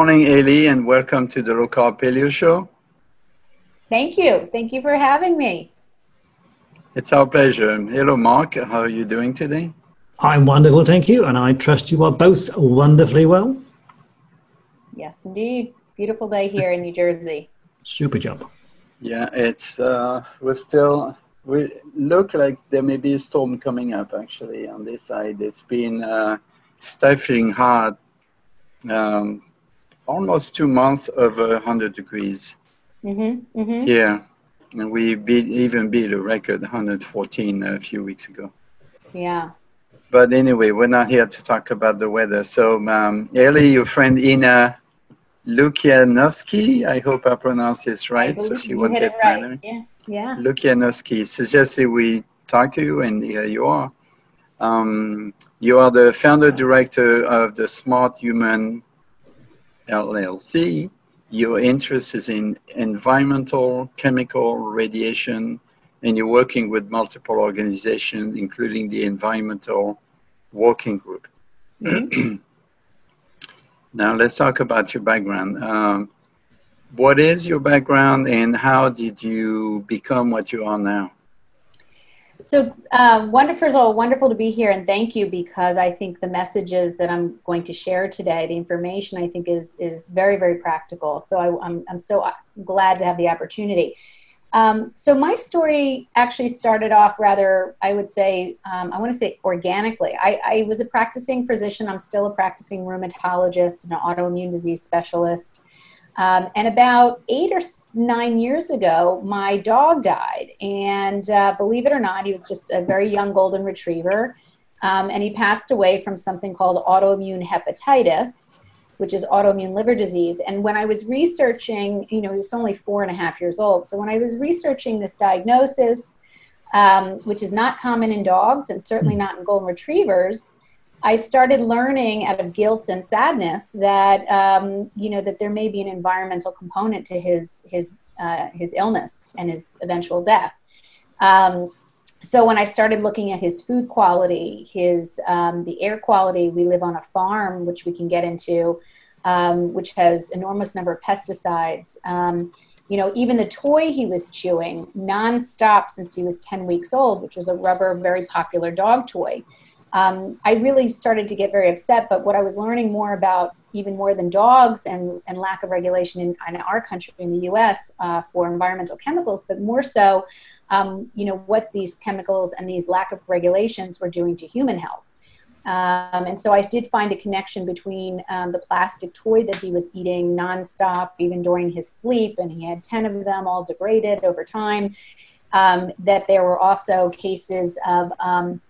morning, Aly, and welcome to the Low Carb Paleo Show. Thank you. Thank you for having me. It's our pleasure. Hello, Mark. How are you doing today? I'm wonderful, thank you, and I trust you are both wonderfully well. Yes, indeed. Beautiful day here in New Jersey. Super job. Yeah, it's uh, we're still we look like there may be a storm coming up actually on this side. It's been uh, stifling hard um, almost two months over 100 degrees Mm-hmm. mm-hmm. here, and we beat even beat a record 114 a few weeks ago. Yeah. But anyway, we're not here to talk about the weather. So, um, Aly, your friend Ina Lukianowski, I hope I pronounced this right. So she won't get mad right. Yeah. Yeah. Lukianowski suggested we talk to you, and here you are. Um, you are the founder director of the Smart Human LLC. Your interest is in environmental, chemical, radiation, and you're working with multiple organizations, including the Environmental Working Group. Mhm. Now, let's talk about your background. Um, what is your background, and how did you become what you are now? So um, wonderful, wonderful to be here, and thank you because I think the messages that I'm going to share today, the information I think is is very very practical. So I, I'm I'm so glad to have the opportunity. Um, so my story actually started off rather, I would say, um, I want to say organically. I, I was a practicing physician. I'm still a practicing rheumatologist and an autoimmune disease specialist. Um, and about eight or nine years ago, my dog died. And uh, believe it or not, he was just a very young golden retriever. Um, and he passed away from something called autoimmune hepatitis, which is autoimmune liver disease. And when I was researching, you know, he was only four and a half years old. So when I was researching this diagnosis, um, which is not common in dogs and certainly not in golden retrievers, I started learning out of guilt and sadness that um, you know that there may be an environmental component to his his uh, his illness and his eventual death. Um, so when I started looking at his food quality, his um, the air quality, we live on a farm, which we can get into, um, which has enormous number of pesticides. Um, you know, even the toy he was chewing nonstop since he was 10 weeks old, which was a rubber, very popular dog toy um, I really started to get very upset. But what I was learning more about, even more than dogs and, and lack of regulation in, in our country, in the US, uh, for environmental chemicals, but more so, um, you know, what these chemicals and these lack of regulations were doing to human health. Um, and so I did find a connection between um, the plastic toy that he was eating nonstop, even during his sleep, and he had 10 of them all degraded over time. Um, that there were also cases of um,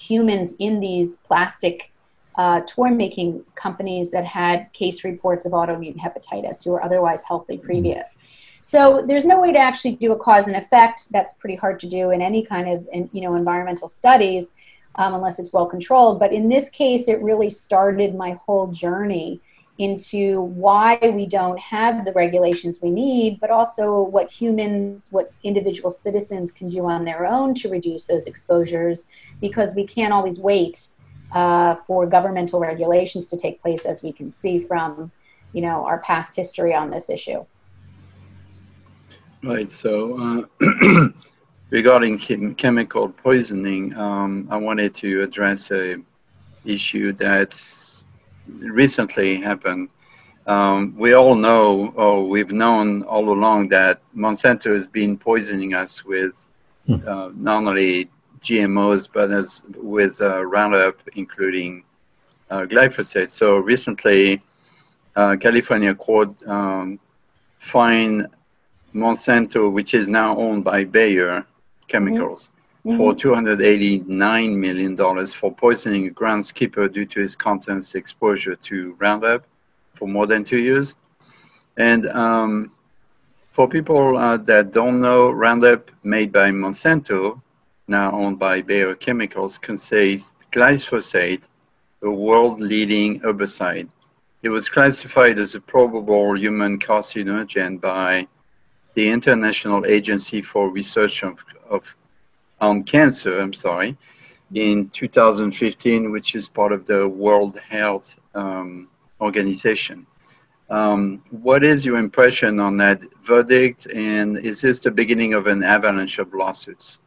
humans in these plastic uh, toy making companies that had case reports of autoimmune hepatitis who were otherwise healthy previous. So there's no way to actually do a cause and effect. That's pretty hard to do in any kind of in, you know environmental studies um, unless it's well controlled. But in this case, it really started my whole journey into why we don't have the regulations we need, but also what humans, what individual citizens can do on their own to reduce those exposures, because we can't always wait uh, for governmental regulations to take place, as we can see from, you know, our past history on this issue. Right. So, uh, regarding chem- chemical poisoning, um, I wanted to address a issue that's recently happened. Um, we all know, or we've known all along, that Monsanto has been poisoning us with uh, not only GMOs but as with uh, Roundup, including uh, glyphosate. So recently, uh, California court um, fined Monsanto, which is now owned by Bayer Chemicals, For $289 million for poisoning a groundskeeper due to his contents exposure to Roundup for more than two years. And um, for people uh, that don't know, Roundup, made by Monsanto, now owned by Bayer Chemicals, contains glyphosate, a world leading herbicide. It was classified as a probable human carcinogen by the International Agency for Research of, of on Cancer, I'm sorry, in 2015, which is part of the World Health um, Organization. Um, what is your impression on that verdict, and is this the beginning of an avalanche of lawsuits?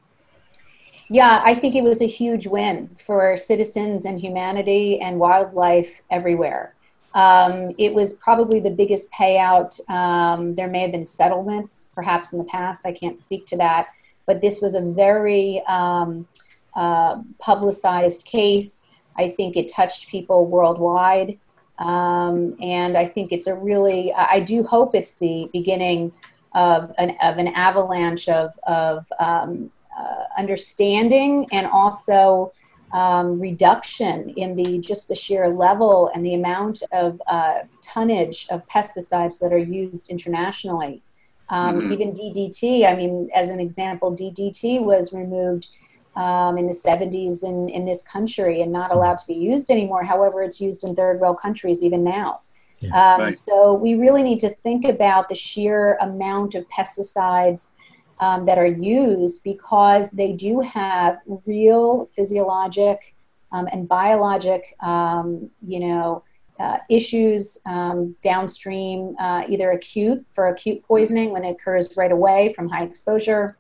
Yeah, I think it was a huge win for citizens and humanity and wildlife everywhere. Um, it was probably the biggest payout. Um, there may have been settlements, perhaps in the past. I can't speak to that, but this was a very um, uh, publicized case. I think it touched people worldwide. Um, and I think it's a really, I do hope it's the beginning of an, of an avalanche of, of um, uh, understanding and also um, reduction in the just the sheer level and the amount of uh, tonnage of pesticides that are used internationally. Um, mm-hmm. Even DDT, I mean, as an example, DDT was removed um, in the 70s in, in this country and not allowed to be used anymore. However, it's used in third world countries even now. Yeah, um, right. So we really need to think about the sheer amount of pesticides um, that are used because they do have real physiologic um, and biologic, um, you know, uh, issues um, downstream, uh, either acute for acute poisoning when it occurs right away from high exposure,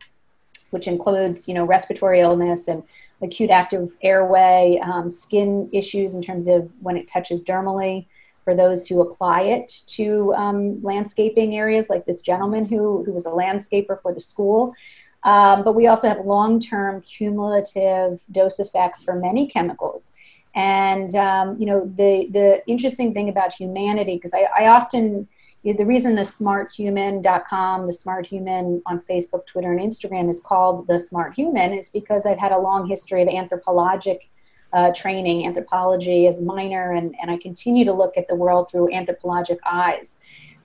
which includes, you know, respiratory illness and acute active airway, um, skin issues in terms of when it touches dermally for those who apply it to um, landscaping areas, like this gentleman who, who was a landscaper for the school. Um, but we also have long term cumulative dose effects for many chemicals. And, um, you know, the, the interesting thing about humanity, because I, I often, the reason the smarthuman.com, the smart human on Facebook, Twitter, and Instagram is called the smart human is because I've had a long history of anthropologic uh, training, anthropology as a minor, and, and I continue to look at the world through anthropologic eyes.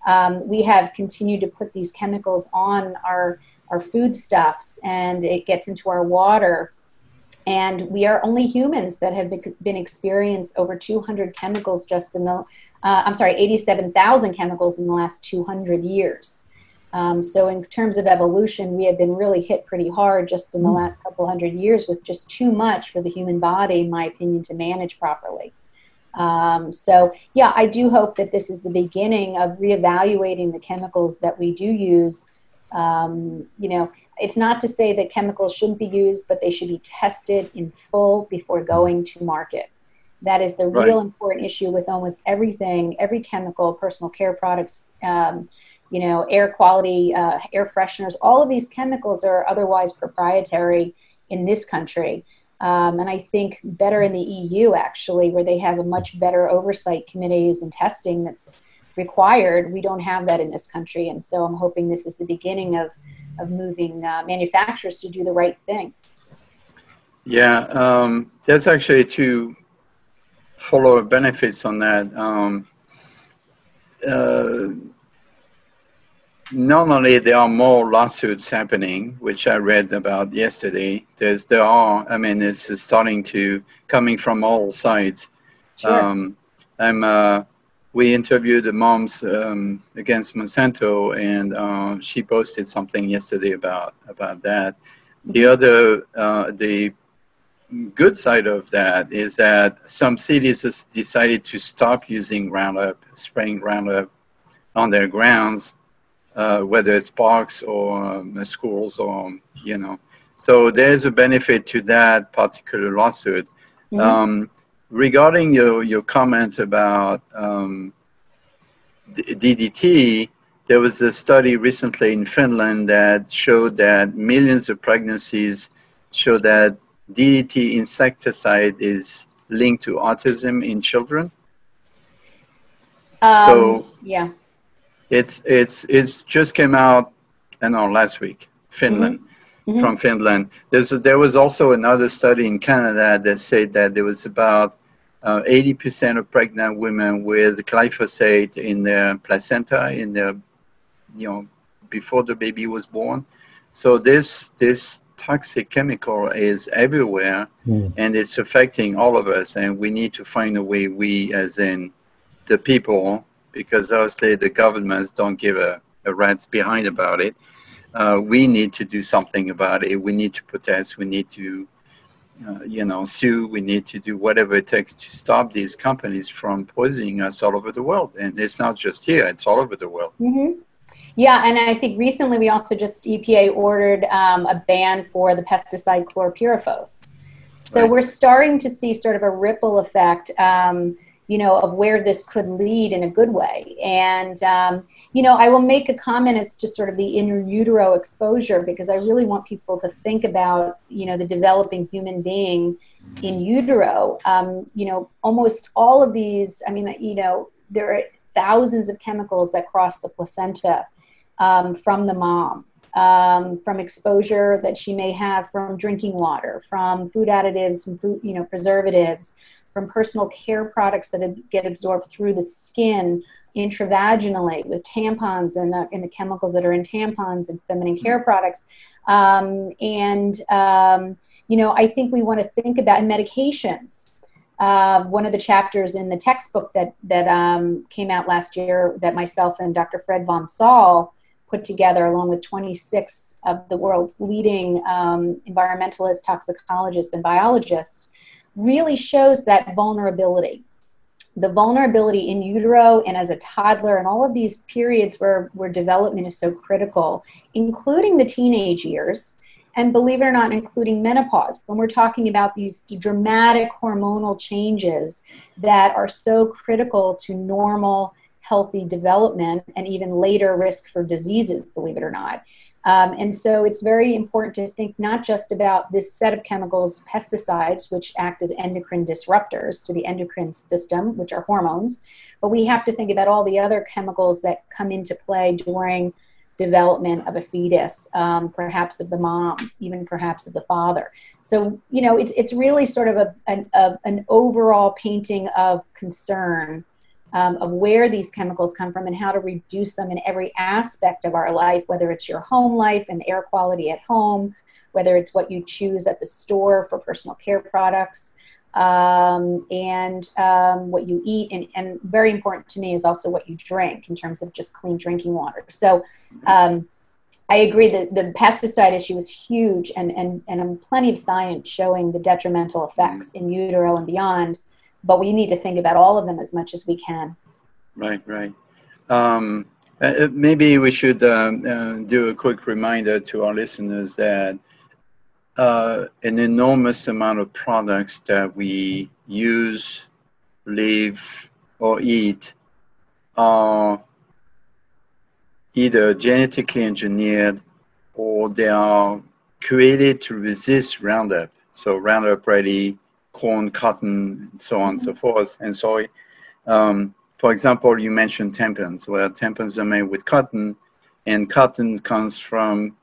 Um, we have continued to put these chemicals on our, our foodstuffs, and it gets into our water. And we are only humans that have been, experienced over 200 chemicals just in the, uh, I'm sorry, 87,000 chemicals in the last 200 years. Um, so in terms of evolution, we have been really hit pretty hard just in the mm. last couple hundred years with just too much for the human body, in my opinion, to manage properly. Um, so yeah, I do hope that this is the beginning of reevaluating the chemicals that we do use. Um, you know, it's not to say that chemicals shouldn't be used, but they should be tested in full before going to market. That is the right. real important issue with almost everything, every chemical, personal care products, um, you know, air quality, uh, air fresheners, all of these chemicals are otherwise proprietary in this country. Um, and I think better in the EU actually, where they have a much better oversight committees and testing that's required. We don't have that in this country, and so I'm hoping this is the beginning of of moving uh, manufacturers to do the right thing. Yeah, um, there's actually two follow benefits on that. Um, uh, normally there are more lawsuits happening, which I read about yesterday. There's there are, I mean, it's starting to coming from all sides. Sure. Um, I'm. Uh, we interviewed the moms um, against Monsanto, and uh, she posted something yesterday about about that. The other, uh, the good side of that is that some cities has decided to stop using Roundup, spraying Roundup on their grounds uh, whether it's parks or um, schools or you know. So there's a benefit to that particular lawsuit. Mm-hmm. Um, regarding your your comment about um, DDT, there was a study recently in Finland that showed that millions of pregnancies show that DDT insecticide is linked to autism in children. Um, so yeah, it's it's it's just came out, I know, last week, Finland. Mm-hmm. Mm-hmm. From Finland, there's there was also another study in Canada that said that there was about uh, 80% of pregnant women with glyphosate in their placenta, in their, you know, before the baby was born. So this this toxic chemical is everywhere, mm. and it's affecting all of us. And we need to find a way, we as in the people, because obviously the governments don't give a, a rat's behind about it. Uh, we need to do something about it. We need to protest. We need to uh, you know, sue. We need to do whatever it takes to stop these companies from poisoning us all over the world. And it's not just here; it's all over the world. Mm-hmm. Yeah, and I think recently we also just EPA ordered um, a ban for the pesticide chlorpyrifos. So right. we're starting to see sort of a ripple effect. Um, you know, of where this could lead in a good way. And, um, you know, I will make a comment as to sort of the inner utero exposure because I really want people to think about, you know, the developing human being in utero. Um, you know, almost all of these, I mean, you know, there are thousands of chemicals that cross the placenta um, from the mom. Um, from exposure that she may have from drinking water, from food additives, from food, you know, preservatives, from personal care products that get absorbed through the skin intravaginally with tampons and the, and the chemicals that are in tampons and feminine mm-hmm. care products. Um, and, um, you know, I think we want to think about medications. Uh, one of the chapters in the textbook that, that um, came out last year that myself and Dr. Fred vom Saal put together along with 26 of the world's leading um, environmentalists, toxicologists, and biologists really shows that vulnerability. The vulnerability in utero and as a toddler, and all of these periods where, where development is so critical, including the teenage years, and believe it or not, including menopause. When we're talking about these dramatic hormonal changes that are so critical to normal, healthy development and even later risk for diseases, believe it or not. Um, and so it's very important to think not just about this set of chemicals, pesticides, which act as endocrine disruptors to the endocrine system, which are hormones, but we have to think about all the other chemicals that come into play during development of a fetus, um, perhaps of the mom, even perhaps of the father. So, you know, it's, it's really sort of a, an, a, an overall painting of concern um, of where these chemicals come from and how to reduce them in every aspect of our life, whether it's your home life and air quality at home, whether it's what you choose at the store for personal care products, um, and um, what you eat. And, and, very important to me is also what you drink in terms of just clean drinking water. So um, I agree that the pesticide issue is huge and, and, and plenty of science showing the detrimental effects in utero and beyond but we need to think about all of them as much as we can. Right, right. Um, uh, uh, maybe we should um, uh, do a quick reminder to our listeners that uh, an enormous amount of products that we use, live, or eat are either genetically engineered or they are created to resist Roundup. So Roundup Ready corn, cotton, and so on and so mm-hmm. forth, and soy. Um, for example, you mentioned tampons, where tampons are made with cotton, and cotton comes from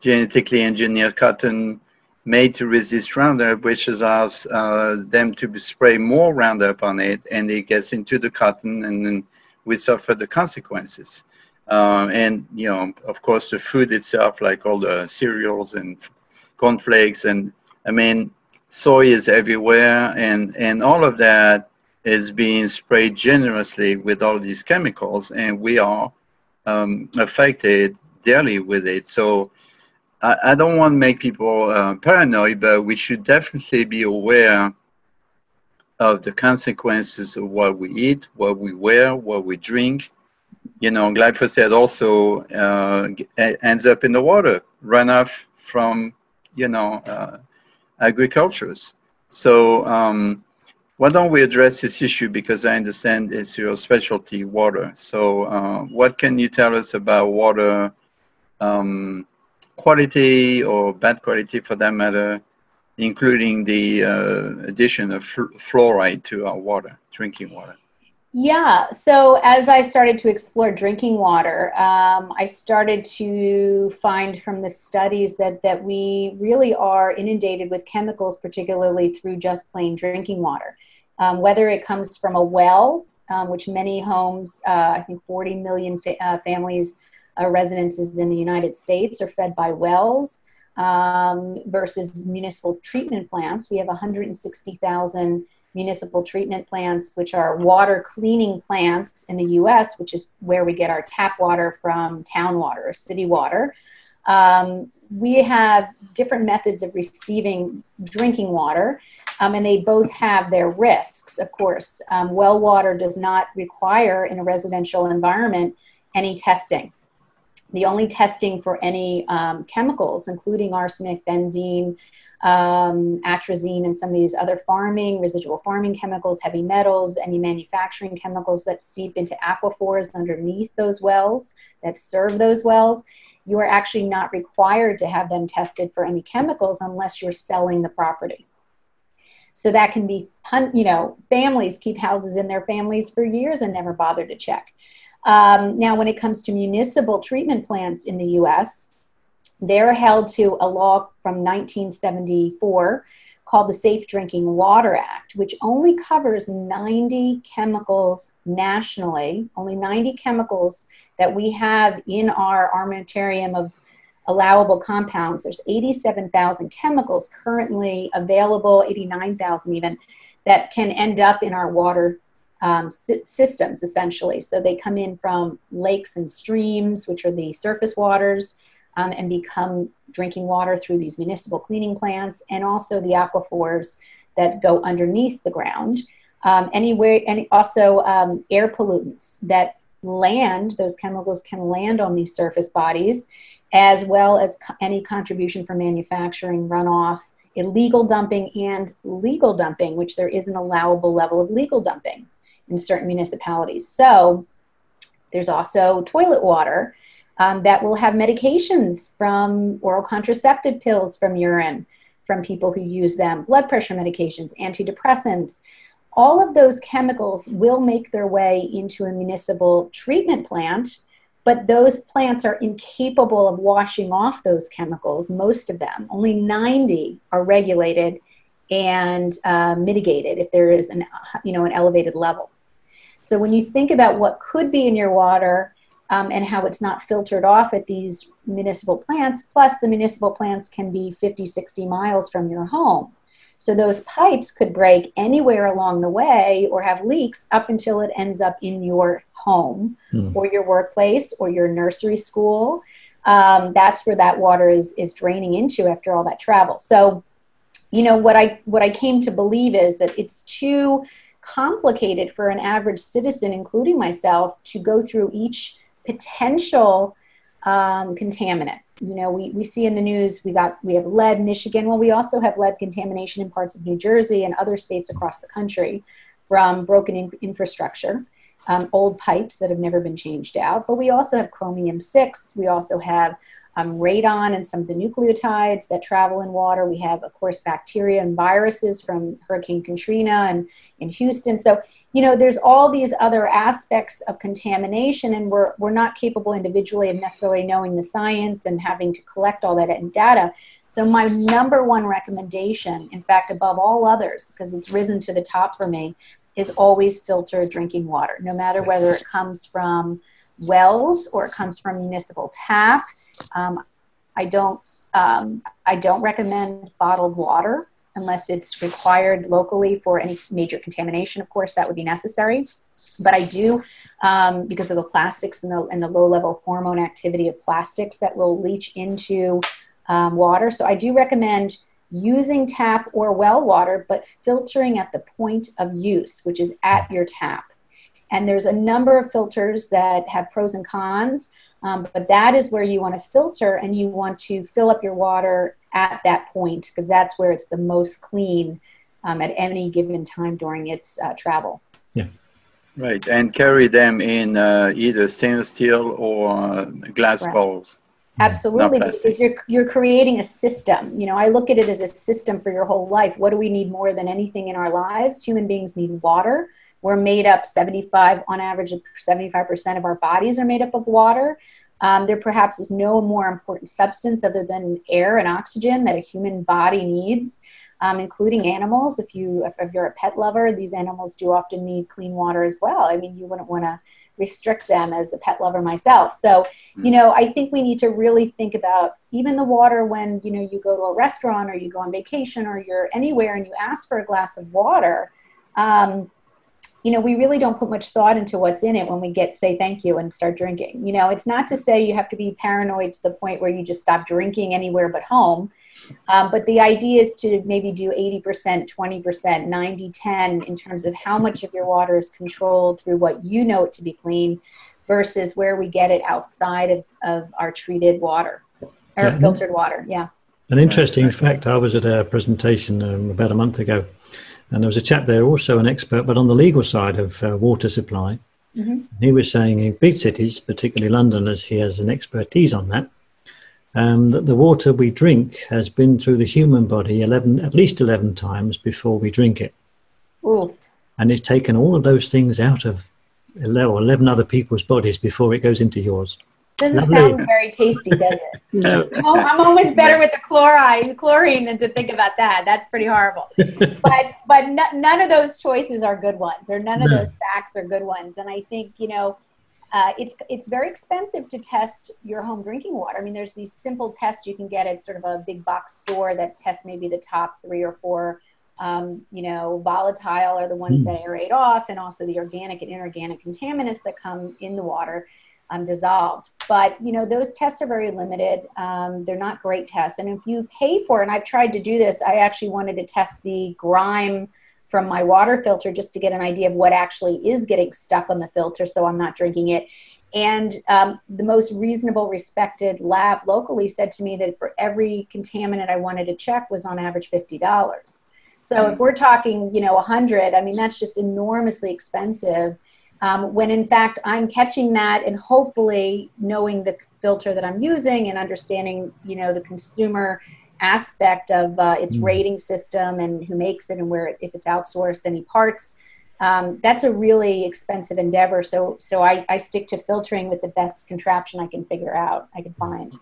genetically engineered cotton made to resist Roundup, which allows uh, them to spray more Roundup on it, and it gets into the cotton, and then we suffer the consequences. Uh, and you know, of course, the food itself, like all the cereals and cornflakes, and I mean, soy is everywhere, and, and all of that is being sprayed generously with all these chemicals, and we are um, affected daily with it. So I, I don't want to make people uh, paranoid, but we should definitely be aware of the consequences of what we eat, what we wear, what we drink. You know, glyphosate also uh, ends up in the water, runoff from, you know, uh, agricultures. So um, why don't we address this issue because I understand it's your specialty, water. So uh, what can you tell us about water um, quality or bad quality for that matter, including the uh, addition of fluoride to our water, drinking water? Yeah, so as I started to explore drinking water, um, I started to find from the studies that, that we really are inundated with chemicals, particularly through just plain drinking water. Um, whether it comes from a well, um, which many homes, uh, I think 40 million fa- uh, families, uh, residences in the United States are fed by wells um, versus municipal treatment plants. We have 160,000 municipal treatment plants, which are water cleaning plants in the US, which is where we get our tap water from town water or city water. Um, we have different methods of receiving drinking water, um, and they both have their risks, of course. Um, well water does not require, in a residential environment, any testing. The only testing for any um, chemicals, including arsenic, benzene, um, atrazine, and some of these other farming, residual farming chemicals, heavy metals, any manufacturing chemicals that seep into aquifers underneath those wells that serve those wells, you are actually not required to have them tested for any chemicals unless you're selling the property. So that can be, you know, families keep houses in their families for years and never bother to check. Um, now, when it comes to municipal treatment plants in the US, they're held to a law from 1974 called the Safe Drinking Water Act, which only covers 90 chemicals nationally, only 90 chemicals that we have in our armamentarium of allowable compounds. There's 87,000 chemicals currently available, 89,000 even, that can end up in our water um, systems essentially. So they come in from lakes and streams, which are the surface waters, um, and become drinking water through these municipal cleaning plants, and also the aquifers that go underneath the ground. Um, anywhere, and also um, air pollutants that land, those chemicals can land on these surface bodies, as well as co- any contribution from manufacturing runoff, illegal dumping, and legal dumping, which there is an allowable level of legal dumping in certain municipalities. So there's also toilet water um, that will have medications from oral contraceptive pills from urine from people who use them, blood pressure medications, antidepressants. All of those chemicals will make their way into a municipal treatment plant, but those plants are incapable of washing off those chemicals, most of them. Only 90 are regulated and uh, mitigated if there is an, you know, an elevated level. So when you think about what could be in your water um, and how it's not filtered off at these municipal plants, plus the municipal plants can be 50, 60 miles from your home. So those pipes could break anywhere along the way or have leaks up until it ends up in your home mm. or your workplace or your nursery school. Um, that's where that water is, is draining into after all that travel. So, you know, what I, what I came to believe is that it's too complicated for an average citizen, including myself, to go through each potential um, contaminant. You know, we, we see in the news we got we have lead Michigan. Well, we also have lead contamination in parts of New Jersey and other states across the country from broken in- infrastructure, um, old pipes that have never been changed out. But we also have chromium six. We also have um, radon and some of the nucleotides that travel in water. We have, of course, bacteria and viruses from Hurricane Katrina and in Houston. So, you know, there's all these other aspects of contamination, and we're, we're not capable individually of necessarily knowing the science and having to collect all that data. So, my number one recommendation, in fact, above all others, because it's risen to the top for me, is always filter drinking water, no matter whether it comes from wells or it comes from municipal tap um, I don't um, I don't recommend bottled water unless it's required locally for any major contamination. Of course, that would be necessary. But I do, um, because of the plastics and the, and the low level hormone activity of plastics that will leach into um, water. So I do recommend using tap or well water, but filtering at the point of use, which is at your tap. And there's a number of filters that have pros and cons. Um, but that is where you want to filter and you want to fill up your water at that point because that's where it's the most clean um, at any given time during its uh, travel. Yeah. Right, and carry them in uh, either stainless steel or uh, glass right. bowls. Absolutely, because you're you're creating a system. You know, I look at it as a system for your whole life. What do we need more than anything in our lives? Human beings need water. We're made up 75, on average, 75% of our bodies are made up of water. Um, there perhaps is no more important substance other than air and oxygen that a human body needs, um, including animals. If you if you're a pet lover, these animals do often need clean water as well. I mean, you wouldn't want to restrict them as a pet lover myself. So, you hmm. know, I think we need to really think about even the water when, you know, you go to a restaurant or you go on vacation or you're anywhere and you ask for a glass of water. Um, you know, we really don't put much thought into what's in it when we get say thank you and start drinking. You know, it's not to say you have to be paranoid to the point where you just stop drinking anywhere but home. Um, but the idea is to maybe do 80%, 20%, 90, 10 in terms of how much of your water is controlled through what you know it to be clean versus where we get it outside of, of our treated water or yeah. filtered water. Yeah. An interesting fact I was at a presentation um, about a month ago, and there was a chap there, also an expert, but on the legal side of uh, water supply. Mm-hmm. He was saying in big cities, particularly London, as he has an expertise on that, um, that the water we drink has been through the human body 11, at least 11 times before we drink it. Ooh. And it's taken all of those things out of 11 other people's bodies before it goes into yours. Doesn't Lovely. sound very tasty, does it? no. I'm always better with the chlorine, chlorine than to think about that. That's pretty horrible. but but n- none of those choices are good ones, or none of no. those facts are good ones. And I think you know, uh, it's it's very expensive to test your home drinking water. I mean, there's these simple tests you can get at sort of a big box store that test maybe the top three or four um, you know, volatile are the ones mm. that aerate off, and also the organic and inorganic contaminants that come in the water um, dissolved. But you know, those tests are very limited. Um, they're not great tests, and if you pay for, and I've tried to do this, I actually wanted to test the grime from my water filter just to get an idea of what actually is getting stuck on the filter, so I'm not drinking it. And um, the most reasonable, respected lab locally said to me that for every contaminant I wanted to check was on average fifty dollars. So if we're talking, you know, a 100, I mean, that's just enormously expensive. Um, when in fact I'm catching that and hopefully knowing the filter that I'm using and understanding, you know, the consumer aspect of uh, its mm. rating system and who makes it and where it, if it's outsourced any parts um, that's a really expensive endeavor. So, so I, I, stick to filtering with the best contraption I can figure out, I can find.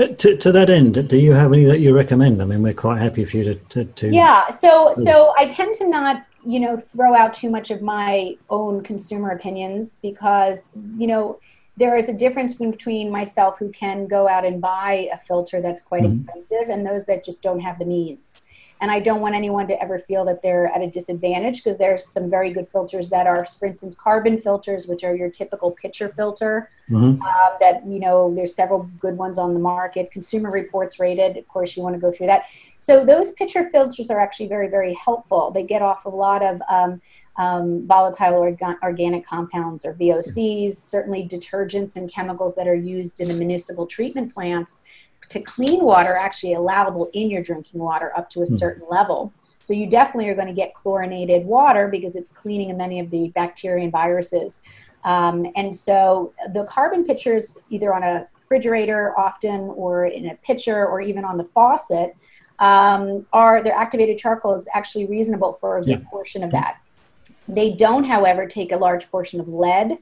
Uh, to, to that end, do you have any that you recommend? I mean, we're quite happy for you to. to, to yeah. So, so I tend to not, you know, throw out too much of my own consumer opinions because, you know, there is a difference between myself who can go out and buy a filter that's quite mm-hmm. expensive and those that just don't have the means and I don't want anyone to ever feel that they're at a disadvantage because there's some very good filters that are, for instance, carbon filters, which are your typical pitcher filter. Mm-hmm. Uh, that you know, there's several good ones on the market. Consumer Reports rated, of course, you want to go through that. So those pitcher filters are actually very, very helpful. They get off a lot of um, um, volatile orga- organic compounds or VOCs, certainly detergents and chemicals that are used in the municipal treatment plants to clean water actually allowable in your drinking water up to a hmm. certain level. So you definitely are going to get chlorinated water because it's cleaning many of the bacteria and viruses. Um, and so the carbon pitchers, either on a refrigerator often or in a pitcher or even on the faucet, um, are their activated charcoal is actually reasonable for a good yeah. portion of that. They don't, however, take a large portion of lead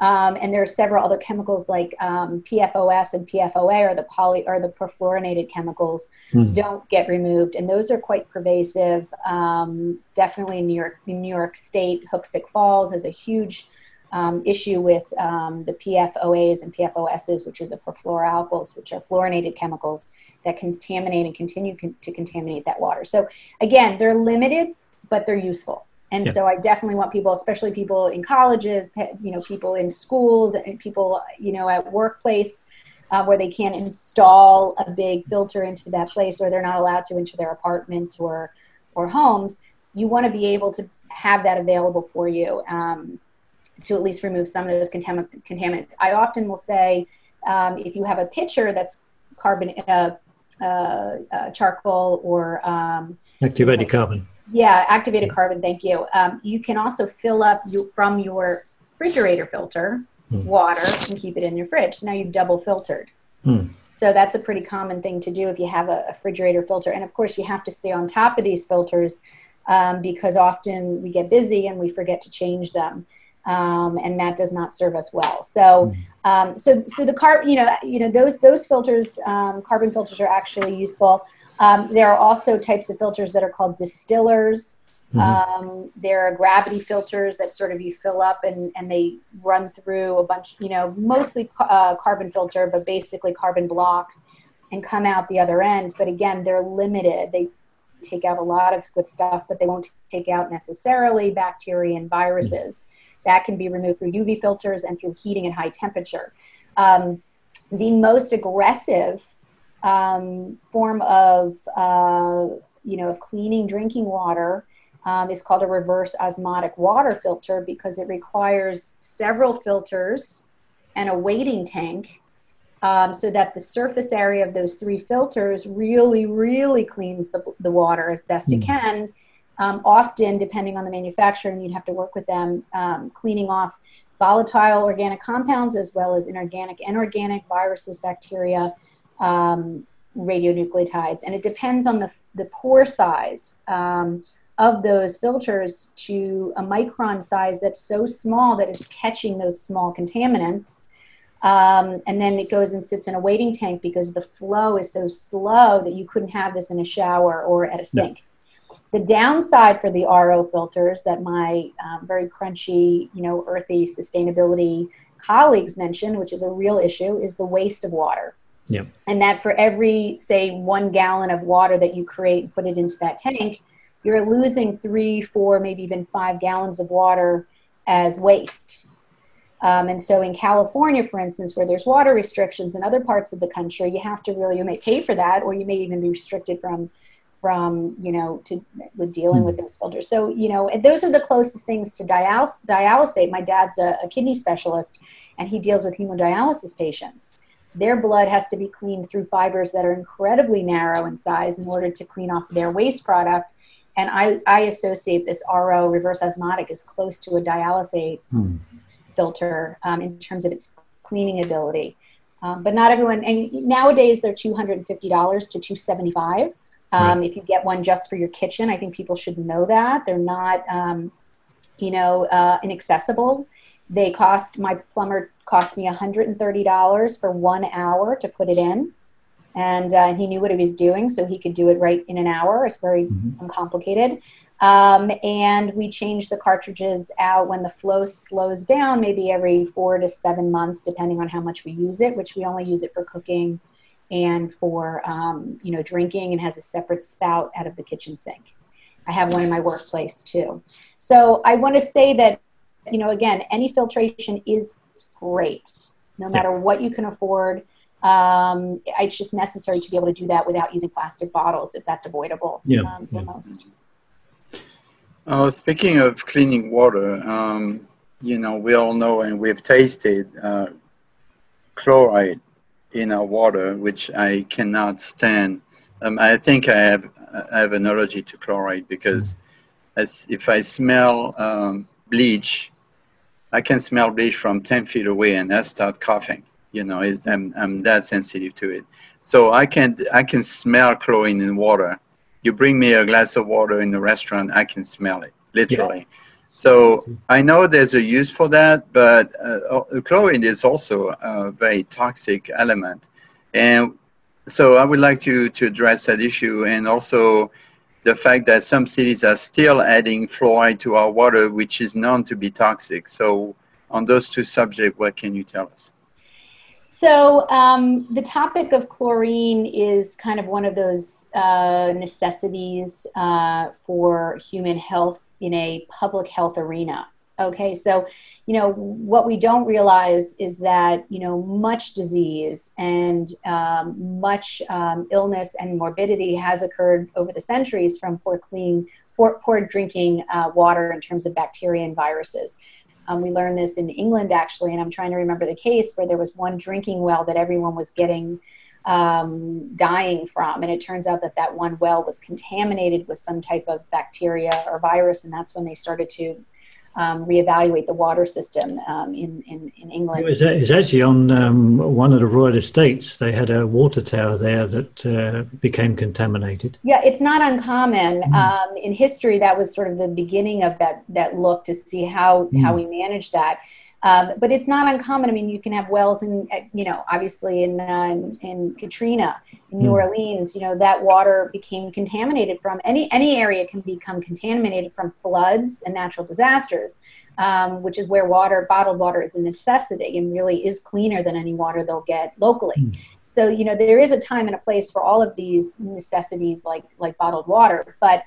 um, and there are several other chemicals like um, PFOS and PFOA, or the poly or the perfluorinated chemicals, mm. don't get removed, and those are quite pervasive. Um, definitely in New York, in New York State, Hoosick Falls has a huge um, issue with um, the PFOAs and PFOSs, which are the perfluoroalkyls, which are fluorinated chemicals that contaminate and continue con- to contaminate that water. So again, they're limited, but they're useful. And yeah. so I definitely want people, especially people in colleges, you know, people in schools, and people, you know, at workplace uh, where they can't install a big filter into that place, or they're not allowed to into their apartments or or homes. You want to be able to have that available for you um, to at least remove some of those contam- contaminants. I often will say, um, if you have a pitcher that's carbon uh, uh, uh charcoal or um, activated carbon yeah, activated carbon. Thank you. Um, you can also fill up you, from your refrigerator filter mm. water and keep it in your fridge. So now you've double filtered. Mm. So that's a pretty common thing to do if you have a, a, refrigerator filter. And of course, you have to stay on top of these filters um, because often we get busy and we forget to change them. Um, and that does not serve us well. So, hmm. um, so, so the carb, you know, you know, those those filters, um, carbon filters, are actually useful. Um, there are also types of filters that are called distillers. Mm-hmm. Um, there are gravity filters that sort of you fill up and, and they run through a bunch, you know, mostly uh, carbon filter, but basically carbon block and come out the other end. But again, they're limited. They take out a lot of good stuff, but they won't take out necessarily bacteria and viruses. That can be removed through UV filters and through heating at high temperature. Um, the most aggressive um, form of, uh, you know, of cleaning drinking water um, is called a reverse osmotic water filter because it requires several filters and a waiting tank um, so that the surface area of those three filters really, really cleans the, the water as best mm. it hmm. can. Um, often, depending on the manufacturer, and you'd have to work with them, um, cleaning off volatile organic compounds as well as inorganic and organic viruses, bacteria, um, radionuclides. And it depends on the, the pore size um, of those filters to a micron size that's so small that it's catching those small contaminants um, and then it goes and sits in a waiting tank because the flow is so slow that you couldn't have this in a shower or at a sink. The downside for the RO filters that my um, very crunchy, you know, earthy sustainability colleagues mentioned, which is a real issue, is the waste of water. Yep. And that for every, say, one gallon of water that you create and put it into that tank, you're losing three, four, maybe even five gallons of water as waste. Um, and so in California, for instance, where there's water restrictions in other parts of the country, you have to really, you may pay for that, or you may even be restricted from, from you know, to with dealing with hmm. those filters. So, you know, those are the closest things to dialysis. dialysate. My dad's a, a kidney specialist, and he deals with hemodialysis patients. Their blood has to be cleaned through fibers that are incredibly narrow in size in order to clean off their waste product. And I, I associate this RO reverse osmotic as close to a dialysate. Hmm filter um, in terms of its cleaning ability. Um, but not everyone, and nowadays they're $250 to 275. Um, right. If you get one just for your kitchen, I think people should know that. They're not, um, you know, uh, inaccessible. They cost, my plumber cost me $130 for one hour to put it in. And uh, he knew what he was doing, so he could do it right in an hour. It's very mm-hmm. uncomplicated. Um, and we change the cartridges out when the flow slows down, maybe every four to seven months, depending on how much we use it, which we only use it for cooking and for, um, you know, drinking and has a separate spout out of the kitchen sink. I have one in my workplace too. So I want to say that, you know, again, any filtration is great, no matter yeah. what you can afford. Um, it's just necessary to be able to do that without using plastic bottles if that's avoidable yeah. Um, for yeah. most. Uh, speaking of cleaning water, um, you know, we all know and we've tasted uh, chloride in our water, which I cannot stand. Um, I think I have I have an allergy to chloride because as if I smell um, bleach, I can smell bleach from 10 feet away and I start coughing. You know, I'm, I'm that sensitive to it. So I can I can smell chlorine in water you bring me a glass of water in the restaurant, I can smell it, literally. Yeah. So I know there's a use for that, but uh, chlorine is also a very toxic element. And so I would like to, to address that issue and also the fact that some cities are still adding fluoride to our water, which is known to be toxic. So on those two subjects, what can you tell us? So um, the topic of chlorine is kind of one of those uh, necessities uh, for human health in a public health arena. Okay, so you know what we don't realize is that you know much disease and um, much um, illness and morbidity has occurred over the centuries from poor clean poor, poor drinking uh, water in terms of bacteria and viruses. Um, we learned this in England actually, and I'm trying to remember the case where there was one drinking well that everyone was getting um, dying from, and it turns out that that one well was contaminated with some type of bacteria or virus, and that's when they started to um, reevaluate the water system um, in, in, in, England. It was, it was actually on um, one of the royal estates. They had a water tower there that uh, became contaminated. Yeah, it's not uncommon. Mm. in history, that was sort of the beginning of that, that look to see how, mm. how we manage that. Um, but it's not uncommon. I mean, you can have wells in, you know, obviously in uh, in, in, Katrina, in New mm. Orleans. You know, that water became contaminated from any any area can become contaminated from floods and natural disasters, um, which is where water, bottled water, is a necessity and really is cleaner than any water they'll get locally. Mm. So you know there is a time and a place for all of these necessities like like bottled water, but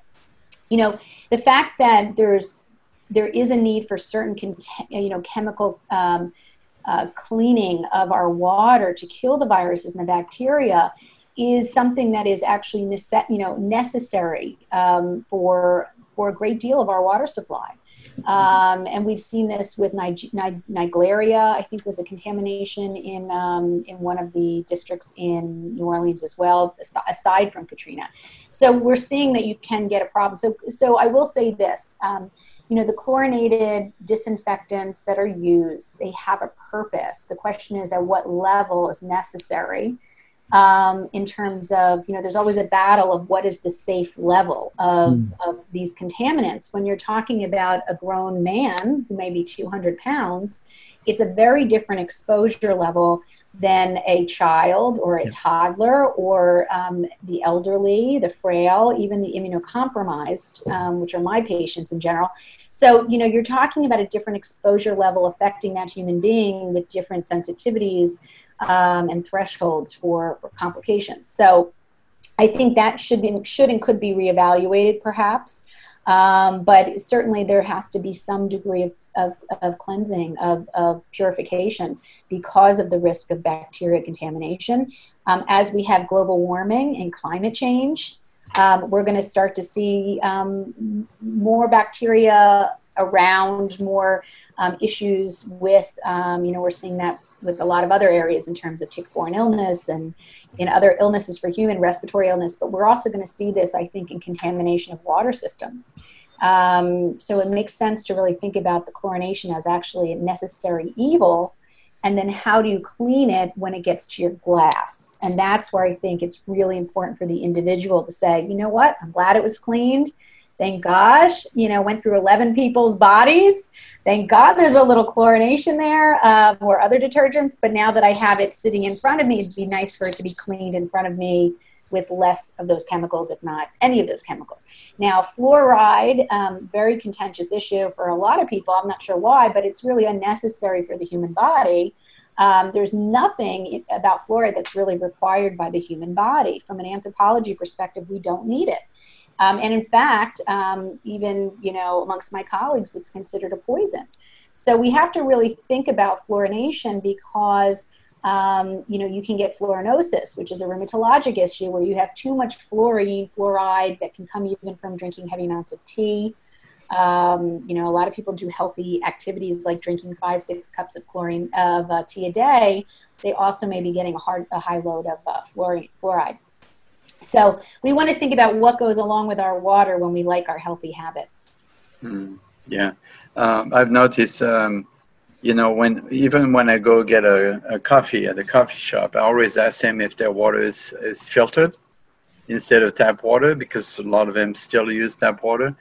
you know the fact that there's there is a need for certain you know chemical um, uh, cleaning of our water to kill the viruses and the bacteria is something that is actually nece- you know necessary um, for for a great deal of our water supply. Um, and we've seen this with Nig- I think was a contamination in, um, in one of the districts in New Orleans as well, aside from Katrina. So we're seeing that you can get a problem. So, so I will say this, um, you know, the chlorinated disinfectants that are used, they have a purpose. The question is at what level is necessary um, in terms of, you know, there's always a battle of what is the safe level of, mm. of these contaminants. When you're talking about a grown man who may be 200 pounds, it's a very different exposure level than a child or a yeah. toddler or um, the elderly, the frail, even the immunocompromised, um, which are my patients in general. So, you know, you're talking about a different exposure level affecting that human being with different sensitivities um, and thresholds for, for complications. So I think that should be should and could be reevaluated perhaps. Um, but certainly there has to be some degree of, of, of cleansing, of, of, purification because of the risk of bacteria contamination. Um, as we have global warming and climate change, um, we're going to start to see um, more bacteria around, more um, issues with, um, you know, we're seeing that with a lot of other areas in terms of tick-borne illness and in other illnesses for human respiratory illness, but we're also going to see this, I think, in contamination of water systems. Um, so it makes sense to really think about the chlorination as actually a necessary evil, and then how do you clean it when it gets to your glass? And that's where I think it's really important for the individual to say, you know what, I'm glad it was cleaned thank gosh, you know, went through 11 people's bodies. Thank God there's a little chlorination there um, or other detergents. But now that I have it sitting in front of me, it'd be nice for it to be cleaned in front of me with less of those chemicals, if not any of those chemicals. Now, fluoride, um, very contentious issue for a lot of people. I'm not sure why, but it's really unnecessary for the human body. Um, there's nothing about fluoride that's really required by the human body. From an anthropology perspective, we don't need it. Um, and in fact, um, even you know amongst my colleagues, it's considered a poison. So we have to really think about fluorination because um, you know you can get fluorinosis, which is a rheumatologic issue where you have too much fluorine, fluoride that can come even from drinking heavy amounts of tea. Um, you know, a lot of people do healthy activities like drinking five, six cups of chlorine of uh, tea a day. They also may be getting a hard, a high load of uh, fluorine, fluoride. So we want to think about what goes along with our water when we like our healthy habits. Mm, yeah, um, I've noticed. Um, you know, when even when I go get a, a, coffee at a coffee shop, I always ask them if their water is, is filtered instead of tap water because a lot of them still use tap water.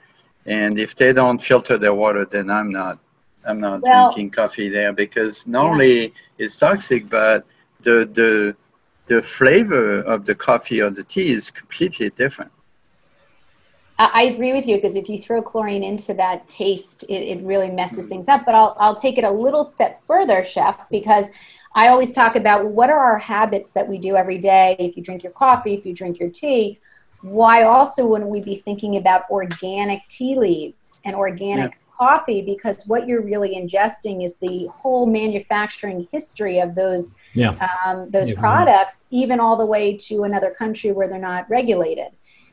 And if they don't filter their water, then I'm not I'm not well, drinking coffee there because not yeah. only it's toxic, but the the the flavor of the coffee or the tea is completely different. I agree with you because if you throw chlorine into that taste, it, it really messes mm. things up. But I'll, I'll take it a little step further, chef, because I always talk about what are our habits that we do every day. If you drink your coffee, if you drink your tea, why also wouldn't we be thinking about organic tea leaves and organic coffee because what you're really ingesting is the whole manufacturing history of those yeah. um, those yeah. products, even all the way to another country where they're not regulated.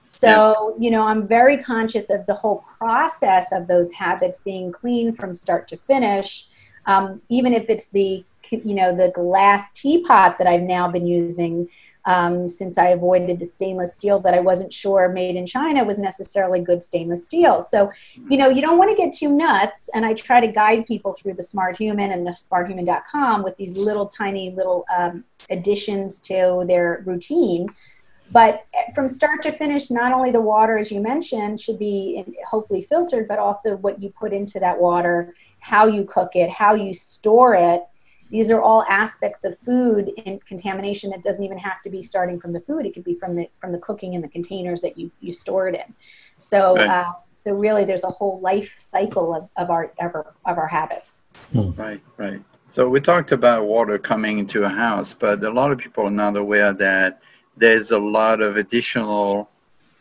So, you know, I'm very conscious of the whole process of those habits being clean from start to finish. Um, even if it's the, you know, the glass teapot that I've now been using um, since I avoided the stainless steel that I wasn't sure made in China was necessarily good stainless steel. So, you know, you don't want to get too nuts. And I try to guide people through the Smart Human and the smarthuman.com with these little tiny little um, additions to their routine. But from start to finish, not only the water, as you mentioned, should be hopefully filtered, but also what you put into that water, how you cook it, how you store it these are all aspects of food and contamination that doesn't even have to be starting from the food. It could be from the from the cooking and the containers that you you store it in. So right. uh, so really, there's a whole life cycle of, of our of our, of our habits. Hmm. Right, right. So we talked about water coming into a house, but a lot of people are not aware that there's a lot of additional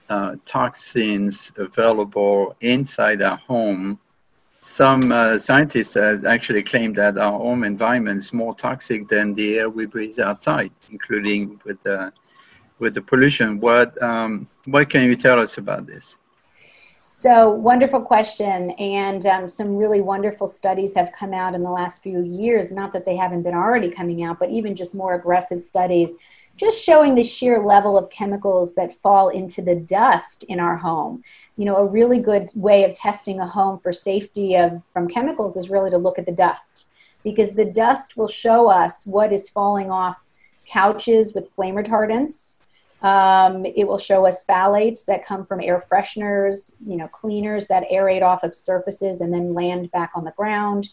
uh, toxins available inside our home. Some uh, scientists have actually claimed that our home environment is more toxic than the air we breathe outside, including with the with the pollution. What um, what can you tell us about this? So wonderful question, and um, some really wonderful studies have come out in the last few years. Not that they haven't been already coming out, but even just more aggressive studies just showing the sheer level of chemicals that fall into the dust in our home. You know, a really good way of testing a home for safety of from chemicals is really to look at the dust because the dust will show us what is falling off couches with flame retardants. Um, it will show us phthalates that come from air fresheners, you know, cleaners that aerate off of surfaces and then land back on the ground.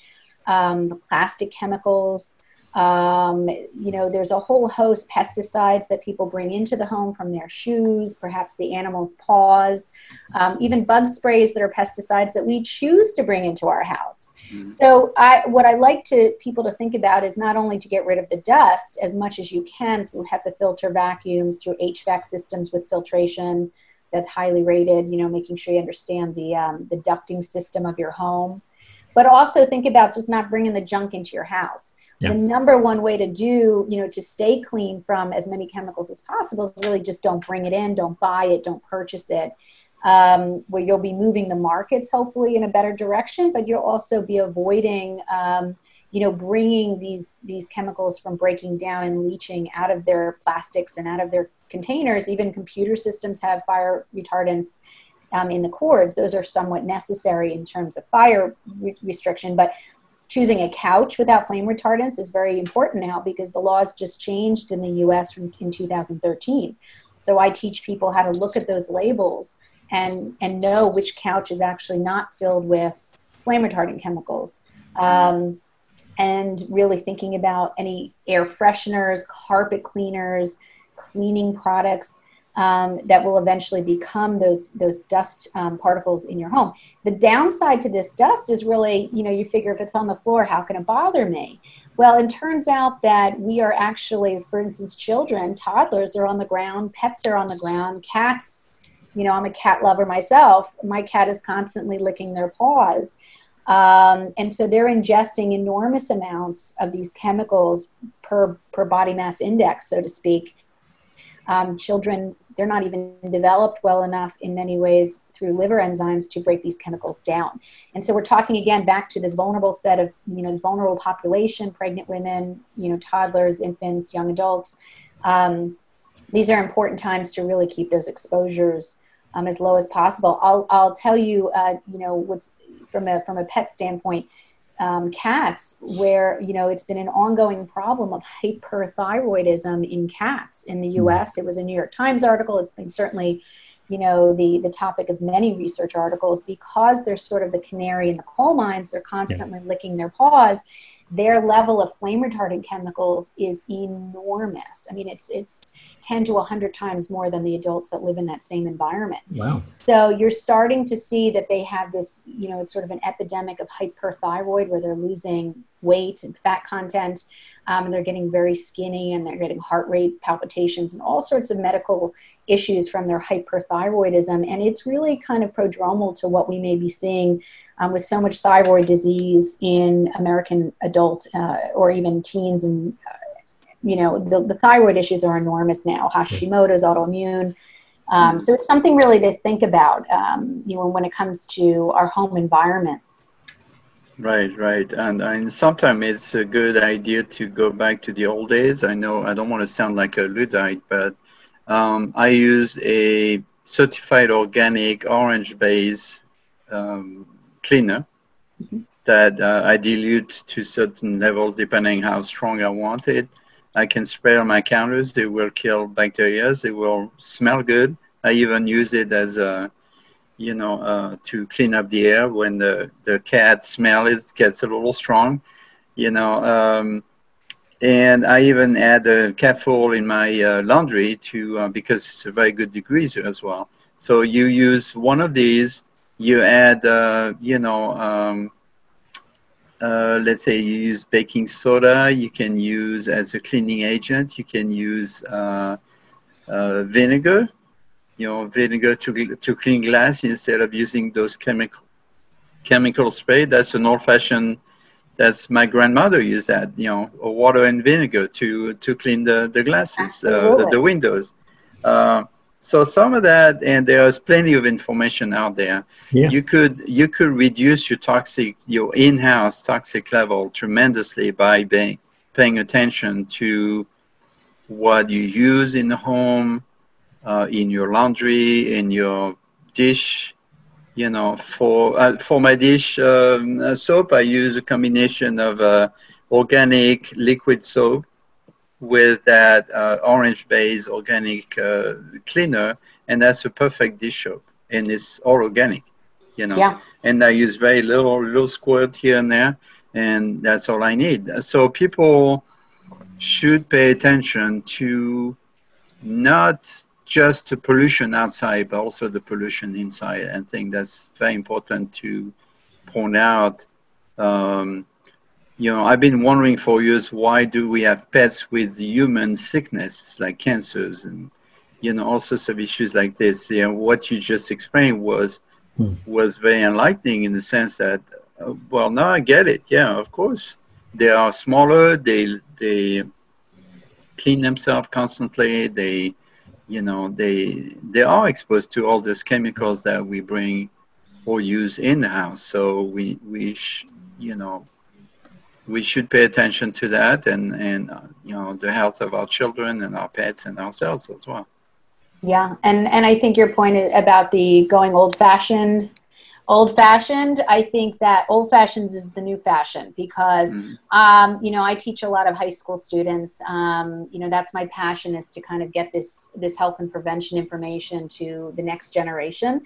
Um, plastic chemicals, um, you know, there's a whole host pesticides that people bring into the home from their shoes, perhaps the animal's paws, um, even bug sprays that are pesticides that we choose to bring into our house. Mm-hmm. So, I, what I like to people to think about is not only to get rid of the dust as much as you can through HEPA filter vacuums, through HVAC systems with filtration that's highly rated. You know, making sure you understand the um, the ducting system of your home, but also think about just not bringing the junk into your house yeah. the number one way to do you know to stay clean from as many chemicals as possible is really just don't bring it in don't buy it don't purchase it. Um, where you'll be moving the markets hopefully in a better direction but you'll also be avoiding um, you know bringing these these chemicals from breaking down and leaching out of their plastics and out of their containers. Even computer systems have fire retardants um, in the cords. Those are somewhat necessary in terms of fire re- restriction but choosing a couch without flame retardants is very important now because the laws just changed in the US from, in 2013. So I teach people how to look at those labels and, and know which couch is actually not filled with flame retardant chemicals. Um, and really thinking about any air fresheners, carpet cleaners, cleaning products um, that will eventually become those those dust um, particles in your home. The downside to this dust is really, you know, you figure if it's on the floor, how can it bother me? Well, it turns out that we are actually, for instance, children, toddlers are on the ground, pets are on the ground, cats. You know, I'm a cat lover myself. My cat is constantly licking their paws. Um, and so they're ingesting enormous amounts of these chemicals per, per body mass index, so to speak. Um, children they're not even developed well enough in many ways through liver enzymes to break these chemicals down. And so we're talking again back to this vulnerable set of, you know, this vulnerable population, pregnant women, you know, toddlers, infants, young adults. Um, these are important times to really keep those exposures um, as low as possible. I'll, I'll tell you, uh, you know, what's from a, from a pet standpoint, um, cats where you know it's been an ongoing problem of hyperthyroidism in cats in the hmm. us it was a new york times article it's been certainly you know the the topic of many research articles because they're sort of the canary in the coal mines they're constantly yeah. licking their paws their level of flame retardant chemicals is enormous. I mean, it's it's 10 to 100 times more than the adults that live in that same environment. Wow. So you're starting to see that they have this, you know, it's sort of an epidemic of hyperthyroid where they're losing weight and fat content. Um, and they're getting very skinny and they're getting heart rate palpitations and all sorts of medical issues from their hyperthyroidism. And it's really kind of prodromal to what we may be seeing um, with so much thyroid disease in American adult uh, or even teens. And, uh, you know, the, the, thyroid issues are enormous now. Hashimoto's autoimmune. Um, so it's something really to think about, um, you know, when it comes to our home environment. Right, right. And, and sometimes it's a good idea to go back to the old days. I know I don't want to sound like a Luddite, but um, I use a certified organic orange base um, cleaner mm-hmm. that uh, I dilute to certain levels depending how strong I want it. I can spray on my counters. It will kill bacteria. It will smell good. I even use it as a, you know, uh, to clean up the air when the, the cat smell is gets a little strong, you know. Um, and I even add a cat catfall in my uh, laundry to uh, because it's a very good degreaser as well. So you use one of these you add, uh, you know, um, uh, let's say you use baking soda, you can use as a cleaning agent, you can use uh, uh, vinegar, you know, vinegar to, to clean glass instead of using those chemical chemical spray. That's an old-fashioned. That's my grandmother used that, you know, water and vinegar to to clean the the glasses, uh, the, the, windows. So some of that, and there's plenty of information out there. Yeah. You could you could reduce your toxic your in-house toxic level tremendously by paying paying attention to what you use in the home, uh, in your laundry, in your dish. You know, for uh, for my dish um, uh, soap, I use a combination of uh, organic liquid soap with that uh, orange-based organic uh, cleaner, and that's a perfect dish soap, and it's all organic, you know. Yeah. And I use very little, little squirt here and there, and that's all I need. So people should pay attention to not just the pollution outside, but also the pollution inside. I think that's very important to point out. Um, you know, I've been wondering for years why do we have pets with human sickness like cancers and you know all sorts of issues like this. You know, what you just explained was hmm. was very enlightening in the sense that, uh, well, now I get it. Yeah, of course, they are smaller. They they clean themselves constantly. They you know they they are exposed to all those chemicals that we bring or use in the house. So we we sh- you know we should pay attention to that and and uh, you know the health of our children and our pets and ourselves as well. Yeah and and i think your point about the going old fashioned old fashioned i think that old fashions is the new fashion because mm. um, you know i teach a lot of high school students. Um, you know that's my passion is to kind of get this this health and prevention information to the next generation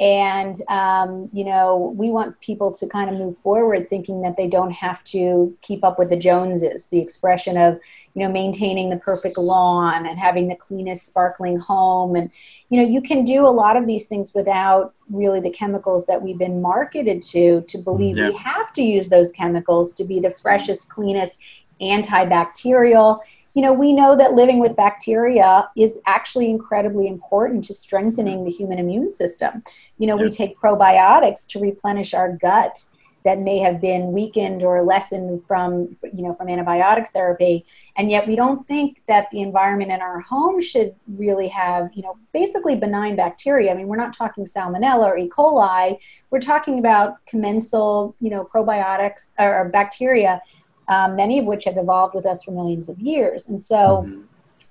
and um, you know we want people to kind of move forward thinking that they don't have to keep up with the joneses the expression of you know maintaining the perfect lawn and having the cleanest sparkling home and you know you can do a lot of these things without really the chemicals that we've been marketed to to believe yeah. we have to use those chemicals to be the freshest cleanest antibacterial you know, we know that living with bacteria is actually incredibly important to strengthening the human immune system. You know, yeah. we take probiotics to replenish our gut that may have been weakened or lessened from you know from antibiotic therapy and yet we don't think that the environment in our home should really have you know basically benign bacteria i mean we're not talking salmonella or e coli we're talking about commensal you know probiotics or bacteria um, many of which have evolved with us for millions of years. And so mm-hmm.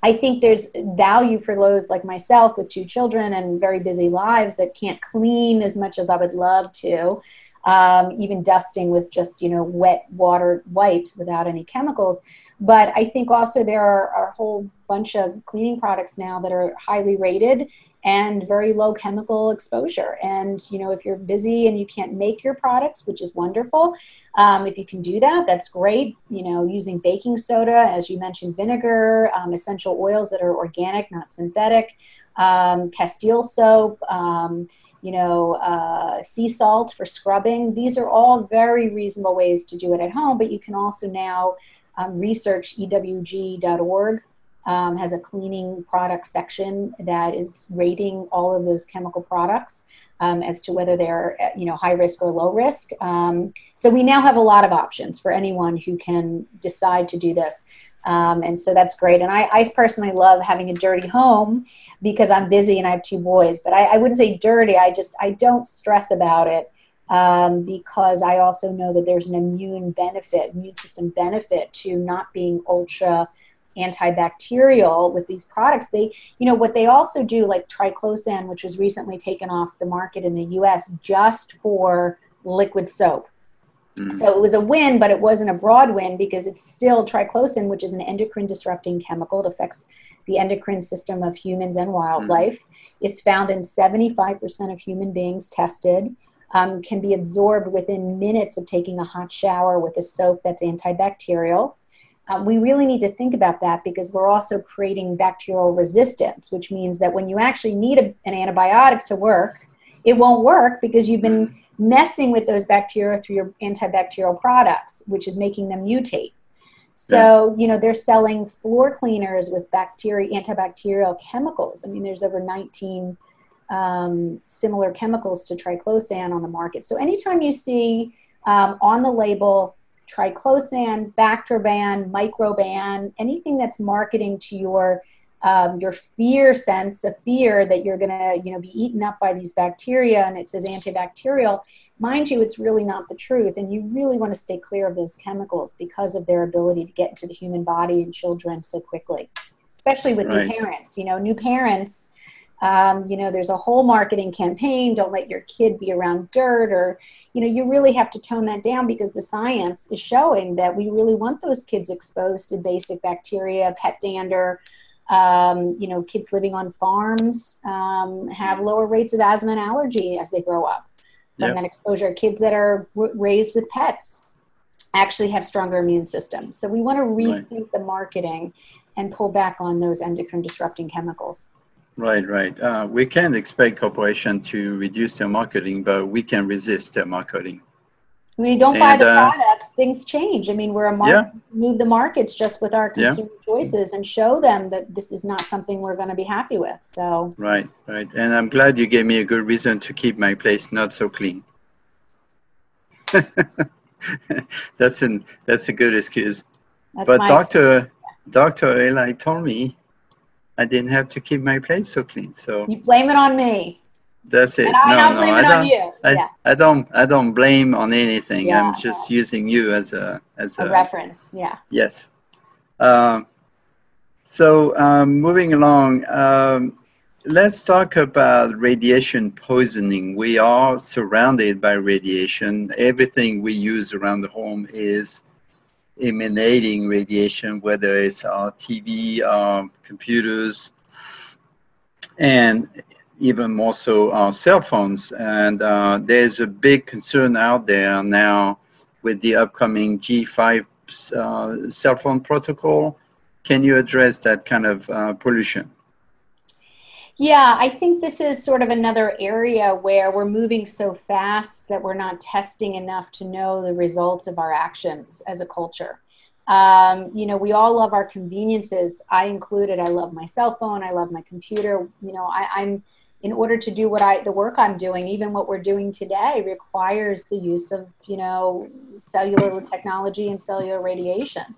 I think there's value for those like myself with two children and very busy lives that can't clean as much as I would love to. Um, even dusting with just you know wet water wipes without any chemicals. But I think also there are, are a whole bunch of cleaning products now that are highly rated and very low chemical exposure. And you know, if you're busy and you can't make your products, which is wonderful, um, if you can do that, that's great. You know, using baking soda, as you mentioned, vinegar, um, essential oils that are organic, not synthetic, um, Castile soap. Um, you know, uh, sea salt for scrubbing. These are all very reasonable ways to do it at home, but you can also now um, research ewg.org um, has a cleaning product section that is rating all of those chemical products um, as to whether they're you know high risk or low risk. Um, so we now have a lot of options for anyone who can decide to do this. Um, and so that's great. And I, I, personally love having a dirty home because I'm busy and I have two boys. But I, I wouldn't say dirty. I just I don't stress about it um, because I also know that there's an immune benefit, immune system benefit to not being ultra antibacterial with these products they you know what they also do like triclosan which was recently taken off the market in the us just for liquid soap mm-hmm. so it was a win but it wasn't a broad win because it's still triclosan which is an endocrine disrupting chemical it affects the endocrine system of humans and wildlife mm-hmm. is found in 75% of human beings tested um, can be absorbed within minutes of taking a hot shower with a soap that's antibacterial um, we really need to think about that because we're also creating bacterial resistance, which means that when you actually need a, an antibiotic to work, it won't work because you've been messing with those bacteria through your antibacterial products, which is making them mutate. So, you know, they're selling floor cleaners with bacteria, antibacterial chemicals. I mean, there's over 19 um, similar chemicals to triclosan on the market. So, anytime you see um, on the label triclosan, Bactroban, Microban, anything that's marketing to your um, your fear sense of fear that you're going to, you know, be eaten up by these bacteria, and it says antibacterial. Mind you, it's really not the truth, and you really want to stay clear of those chemicals because of their ability to get into the human body and children so quickly, especially with right. new parents. You know, new parents. Um, you know, there's a whole marketing campaign. Don't let your kid be around dirt, or, you know, you really have to tone that down because the science is showing that we really want those kids exposed to basic bacteria, pet dander, um, you know, kids living on farms um, have lower rates of asthma and allergy as they grow up from yep. that exposure. Kids that are w- raised with pets actually have stronger immune systems. So we want to rethink right. the marketing and pull back on those endocrine disrupting chemicals. Right, right. Uh, we can expect corporation to reduce their marketing, but we can resist their marketing. We don't and, buy the uh, products, things change. I mean, we're a market, yeah. move the markets just with our consumer yeah. choices and show them that this is not something we're going to be happy with. So right, right. And I'm glad you gave me a good reason to keep my place not so clean. that's an that's a good excuse. That's but Doctor Doctor Aly told me I didn't have to keep my place so clean. So you blame it on me. That's it. And I no, no, I don't. I, yeah. I don't. I don't blame on anything. Yeah, I'm just yeah. using you as a as a, a reference. Yeah. Yes. Um, so um, moving along, um, let's talk about radiation poisoning. We are surrounded by radiation. Everything we use around the home is emanating radiation, whether it's our TV, our computers, and even more so our cell phones. And uh, there's a big concern out there now with the upcoming G5 uh, cell phone protocol. Can you address that kind of uh, pollution? Yeah, I think this is sort of another area where we're moving so fast that we're not testing enough to know the results of our actions as a culture. Um, you know, we all love our conveniences. I included. I love my cell phone. I love my computer. You know, I, I'm in order to do what I the work I'm doing, even what we're doing today requires the use of you know cellular technology and cellular radiation.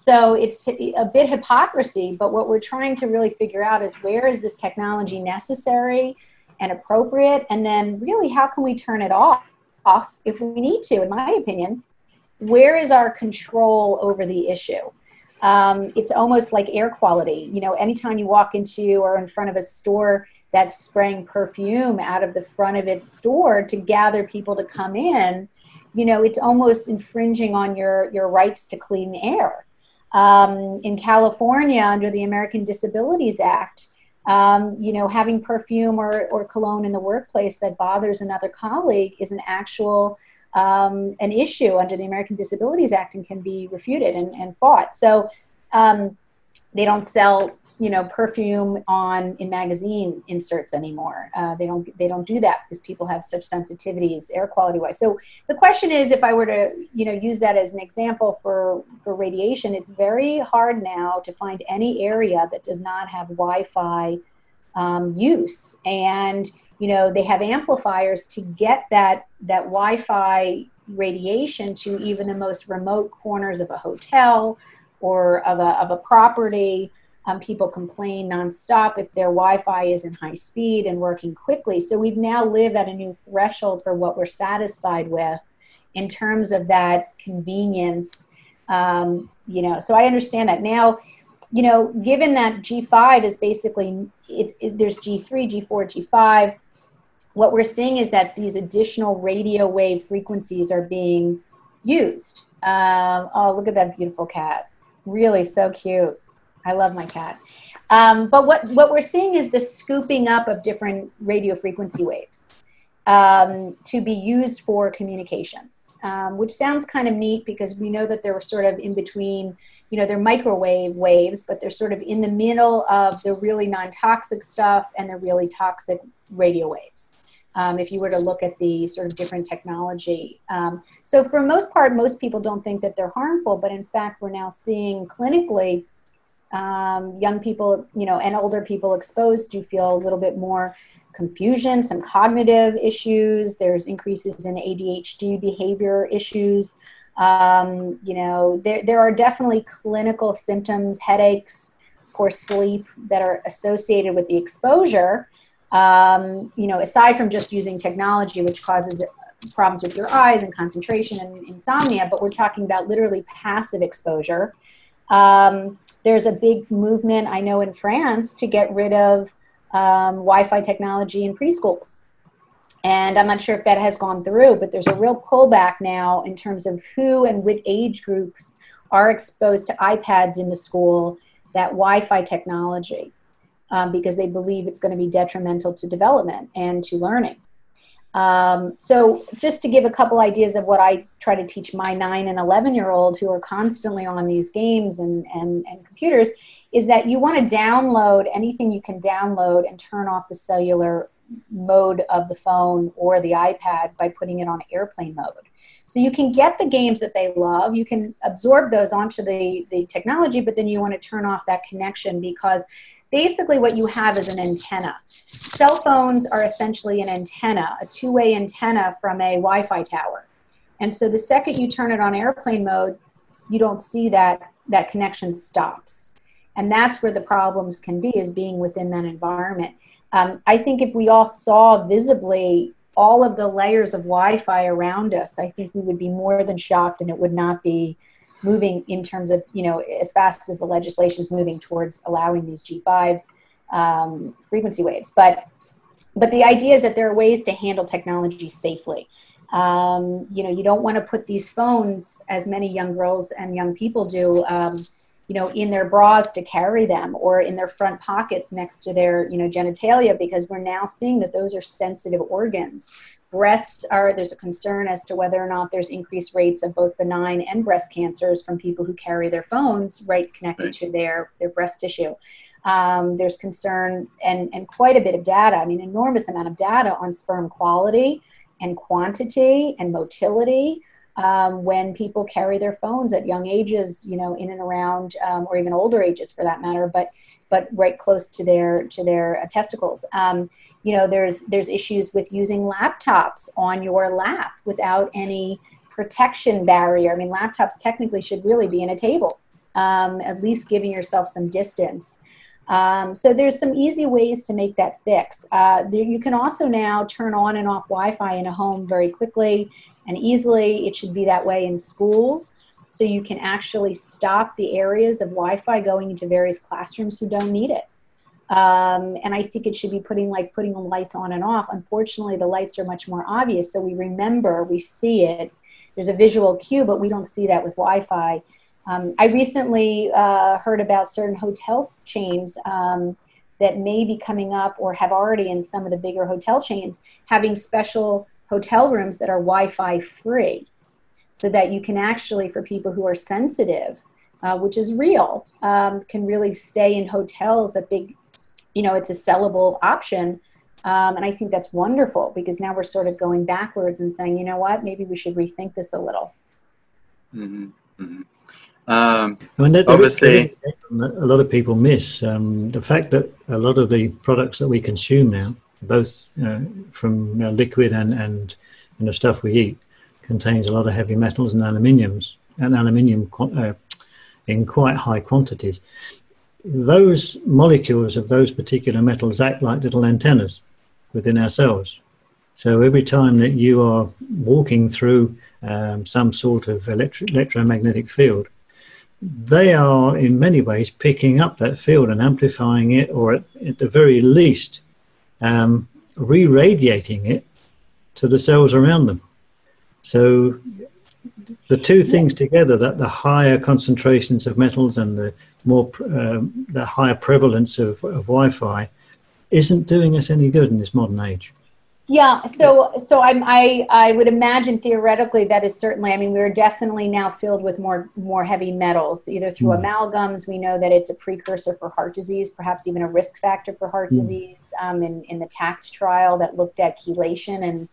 So it's a bit hypocrisy, but what we're trying to really figure out is where is this technology necessary and appropriate, and then really how can we turn it off, off if we need to. In my opinion, where is our control over the issue? Um, it's almost like air quality. You know, anytime you walk into or in front of a store that's spraying perfume out of the front of its store to gather people to come in, you know, it's almost infringing on your, your rights to clean air. Um, in California, under the American Disabilities Act, um, you know, having perfume or, or cologne in the workplace that bothers another colleague is an actual um, an issue under the American Disabilities Act and can be refuted and, and fought. So um, they don't sell you know perfume on in magazine inserts anymore. Uh, they don't they don't do that because people have such sensitivities air quality wise. So the question is if i were to you know use that as an example for for radiation it's very hard now to find any area that does not have wi-fi um, use. And you know they have amplifiers to get that that wi-fi radiation to even the most remote corners of a hotel or of a, of a property um, people complain nonstop if their Wi-Fi isn't high speed and working quickly. So we've now live at a new threshold for what we're satisfied with in terms of that convenience. Um, you know, so I understand that now. You know, given that G5 is basically it's it, there's G3, G4, G5. What we're seeing is that these additional radio wave frequencies are being used. Um, oh, look at that beautiful cat! Really so cute. I love my cat. Um, but what, what we're seeing is the scooping up of different radio frequency waves um, to be used for communications, um, which sounds kind of neat because we know that they're sort of in between, you know, they're microwave waves, but they're sort of in the middle of the really non toxic stuff and the really toxic radio waves. Um, if you were to look at the sort of different technology. Um, so, for most part, most people don't think that they're harmful, but in fact, we're now seeing clinically um, young people, you know, and older people exposed do feel a little bit more confusion, some cognitive issues. There's increases in ADHD behavior issues. Um, you know, there, there are definitely clinical symptoms, headaches, poor sleep that are associated with the exposure. Um, you know, aside from just using technology, which causes problems with your eyes and concentration and insomnia, but we're talking about literally passive exposure. Um, there's a big movement, I know, in France to get rid of um, Wi Fi technology in preschools. And I'm not sure if that has gone through, but there's a real pullback now in terms of who and what age groups are exposed to iPads in the school, that Wi Fi technology, um, because they believe it's going to be detrimental to development and to learning. Um, so, just to give a couple ideas of what I try to teach my nine and 11 year old who are constantly on these games and, and, and computers, is that you want to download anything you can download and turn off the cellular mode of the phone or the iPad by putting it on airplane mode. So you can get the games that they love, you can absorb those onto the, the technology, but then you want to turn off that connection because basically what you have is an antenna. Cell phones are essentially an antenna, a two way antenna from a Wi Fi tower. And so the second you turn it on airplane mode, you don't see that that connection stops. And that's where the problems can be is being within that environment. Um, I think if we all saw visibly all of the layers of Wi-Fi around us, I think we would be more than shocked, and it would not be moving in terms of you know as fast as the legislation is moving towards allowing these G5 um, frequency waves. But but the idea is that there are ways to handle technology safely. Um, you know, you don't want to put these phones, as many young girls and young people do, um, you know, in their bras to carry them or in their front pockets next to their, you know, genitalia because we're now seeing that those are sensitive organs. Breasts are, there's a concern as to whether or not there's increased rates of both benign and breast cancers from people who carry their phones right connected right. to their, their breast tissue. Um, there's concern and, and quite a bit of data, I mean, enormous amount of data on sperm quality and quantity and motility um, when people carry their phones at young ages, you know, in and around, um, or even older ages for that matter, but but right close to their to their uh, testicles. Um, you know, there's there's issues with using laptops on your lap without any protection barrier. I mean, laptops technically should really be in a table, um, at least giving yourself some distance. Um, so there's some easy ways to make that fix. Uh, there, you can also now turn on and off Wi-Fi in a home very quickly and easily. It should be that way in schools. So you can actually stop the areas of Wi Fi going into various classrooms who don't need it. Um, and I think it should be putting like putting the lights on and off. Unfortunately, the lights are much more obvious, so we remember, we see it. There's a visual cue, but we don't see that with Wi-Fi. Um, I recently uh, heard about certain hotel chains um, that may be coming up or have already in some of the bigger hotel chains having special hotel rooms that are Wi-Fi free, so that you can actually, for people who are sensitive, uh, which is real, um, can really stay in hotels. A big, you know, it's a sellable option. Um, and I think that's wonderful because now we're sort of going backwards and saying, you know what, maybe we should rethink this a little. Mm-hmm. Mm-hmm. Um, I mean, there, there obviously, a lot of people miss um, the fact that a lot of the products that we consume now both from you know, liquid and, and you know, stuff we eat, contains a lot of heavy metals and aluminiums and aluminium uh, in quite high quantities. Those molecules of those particular metals act like little antennas within our cells. So every time that you are walking through um, some sort of electro- electromagnetic field, they are in many ways picking up that field and amplifying it, or at, at the very least, um, re-radiating it to the cells around them. So the two things together, that the higher concentrations of metals and the more um, the higher prevalence of, of Wi-Fi, isn't doing us any good in this modern age. Yeah, so so I'm, I I would imagine theoretically that is certainly. I mean, we're definitely now filled with more more heavy metals, either through mm. amalgams. We know that it's a precursor for heart disease, perhaps even a risk factor for heart mm. disease. Um, in in the TACT trial that looked at chelation and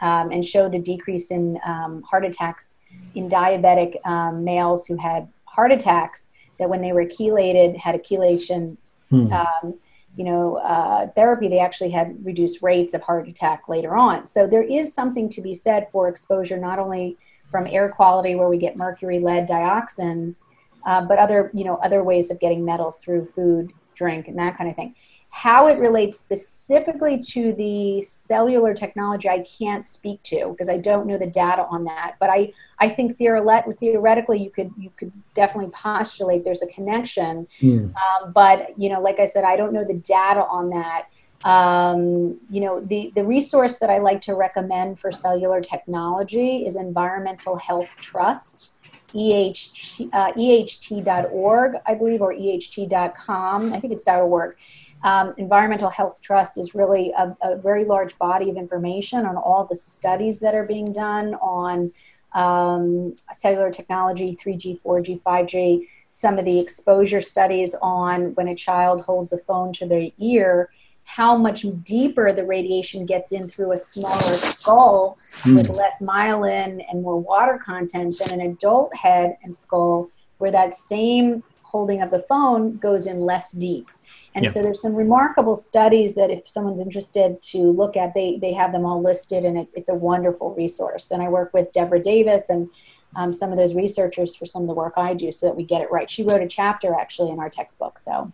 um, and showed a decrease in um, heart attacks in diabetic um, males who had heart attacks. That when they were chelated, had a chelation. Mm you know, uh, therapy, they actually had reduced rates of heart attack later on. So there is something to be said for exposure, not only from air quality where we get mercury, lead, dioxins, uh, but other, you know, other ways of getting metals through food, drink, and that kind of thing. How it relates specifically to the cellular technology, I can't speak to because I don't know the data on that. But I, I think theoretically, you could you could definitely postulate there's a connection. Mm. Um, but you know, like I said, I don't know the data on that. Um, you know, the the resource that I like to recommend for cellular technology is Environmental Health Trust. EHT, uh, EHT.org, I believe, or EHT.com. I think it's .org. Um, Environmental Health Trust is really a, a, very large body of information on all the studies that are being done on um, cellular technology, 3G, 4G, 5G, some of the exposure studies on when a child holds a phone to their ear, how much deeper the radiation gets in through a smaller skull mm. with less myelin and more water content than an adult head and skull, where that same holding of the phone goes in less deep. And yeah. so there's some remarkable studies that if someone's interested to look at, they, they have them all listed and it's, it's a wonderful resource. And I work with Devra Davis and um, some of those researchers for some of the work I do so that we get it right. She wrote a chapter actually in our textbook. So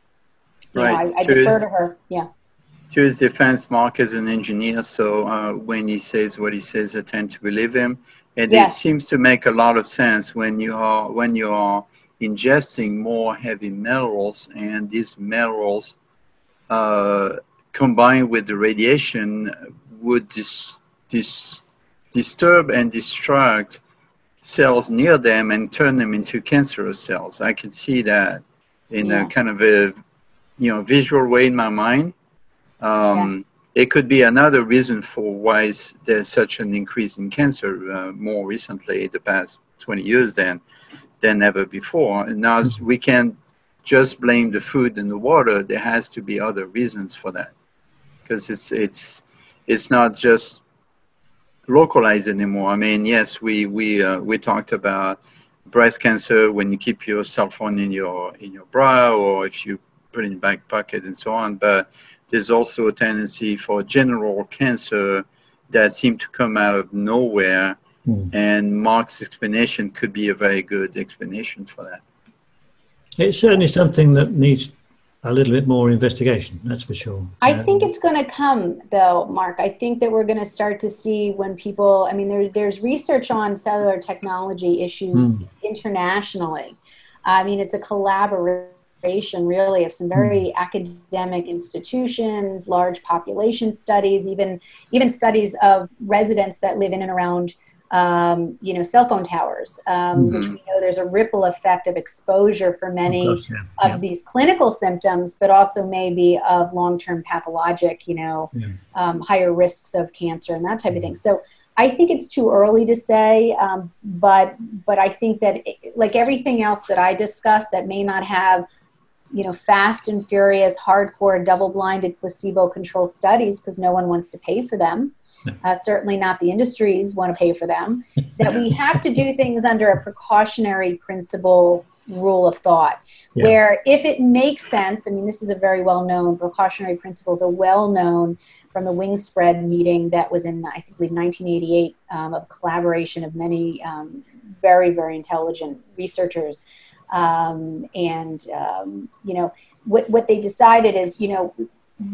right. Know, I, I defer his, to her. Yeah. To his defense, Mark is an engineer. So uh, when he says what he says, I tend to believe him. And yes. it seems to make a lot of sense when you are, when you are ingesting more heavy minerals, and these minerals uh, combined with the radiation would dis, dis, disturb and destruct cells near them and turn them into cancerous cells. I can see that in yeah. a kind of a you know visual way in my mind. Um, yeah. It could be another reason for why there's such an increase in cancer uh, more recently, the past 20 years. Then than ever before. And now mm-hmm. we can't just blame the food and the water. There has to be other reasons for that, because it's it's it's not just localized anymore. I mean, yes, we we uh, we talked about breast cancer when you keep your cell phone in your in your bra or if you put it in back pocket and so on. But there's also a tendency for general cancer that seem to come out of nowhere Hmm. And Mark's explanation could be a very good explanation for that. It's certainly something that needs a little bit more investigation, that's for sure. I um, think it's going to come, though, Mark. I think that we're going to start to see when people, I mean, there, there's research on cellular technology issues mm. internationally. I mean, it's a collaboration, really, of some very mm. academic institutions, large population studies, even even studies of residents that live in and around um, you know, cell phone towers, um, mm-hmm. which we know there's a ripple effect of exposure for many of, course, yeah. of yeah. these clinical symptoms, but also maybe of long-term pathologic, you know, yeah. um, higher risks of cancer and that type of mm-hmm. thing. So I think it's too early to say, um, but but I think that it, like everything else that I discussed, that may not have you know fast and furious hardcore double-blinded placebo-controlled studies because no one wants to pay for them uh, certainly not the industries want to pay for them, that we have to do things under a precautionary principle rule of thought. Yeah. Where if it makes sense, I mean, this is a very well known precautionary principle, is a well known from the Wingspread meeting that was in, I think, 1988, um, of collaboration of many um, very, very intelligent researchers. Um, and, um, you know, what, what they decided is, you know,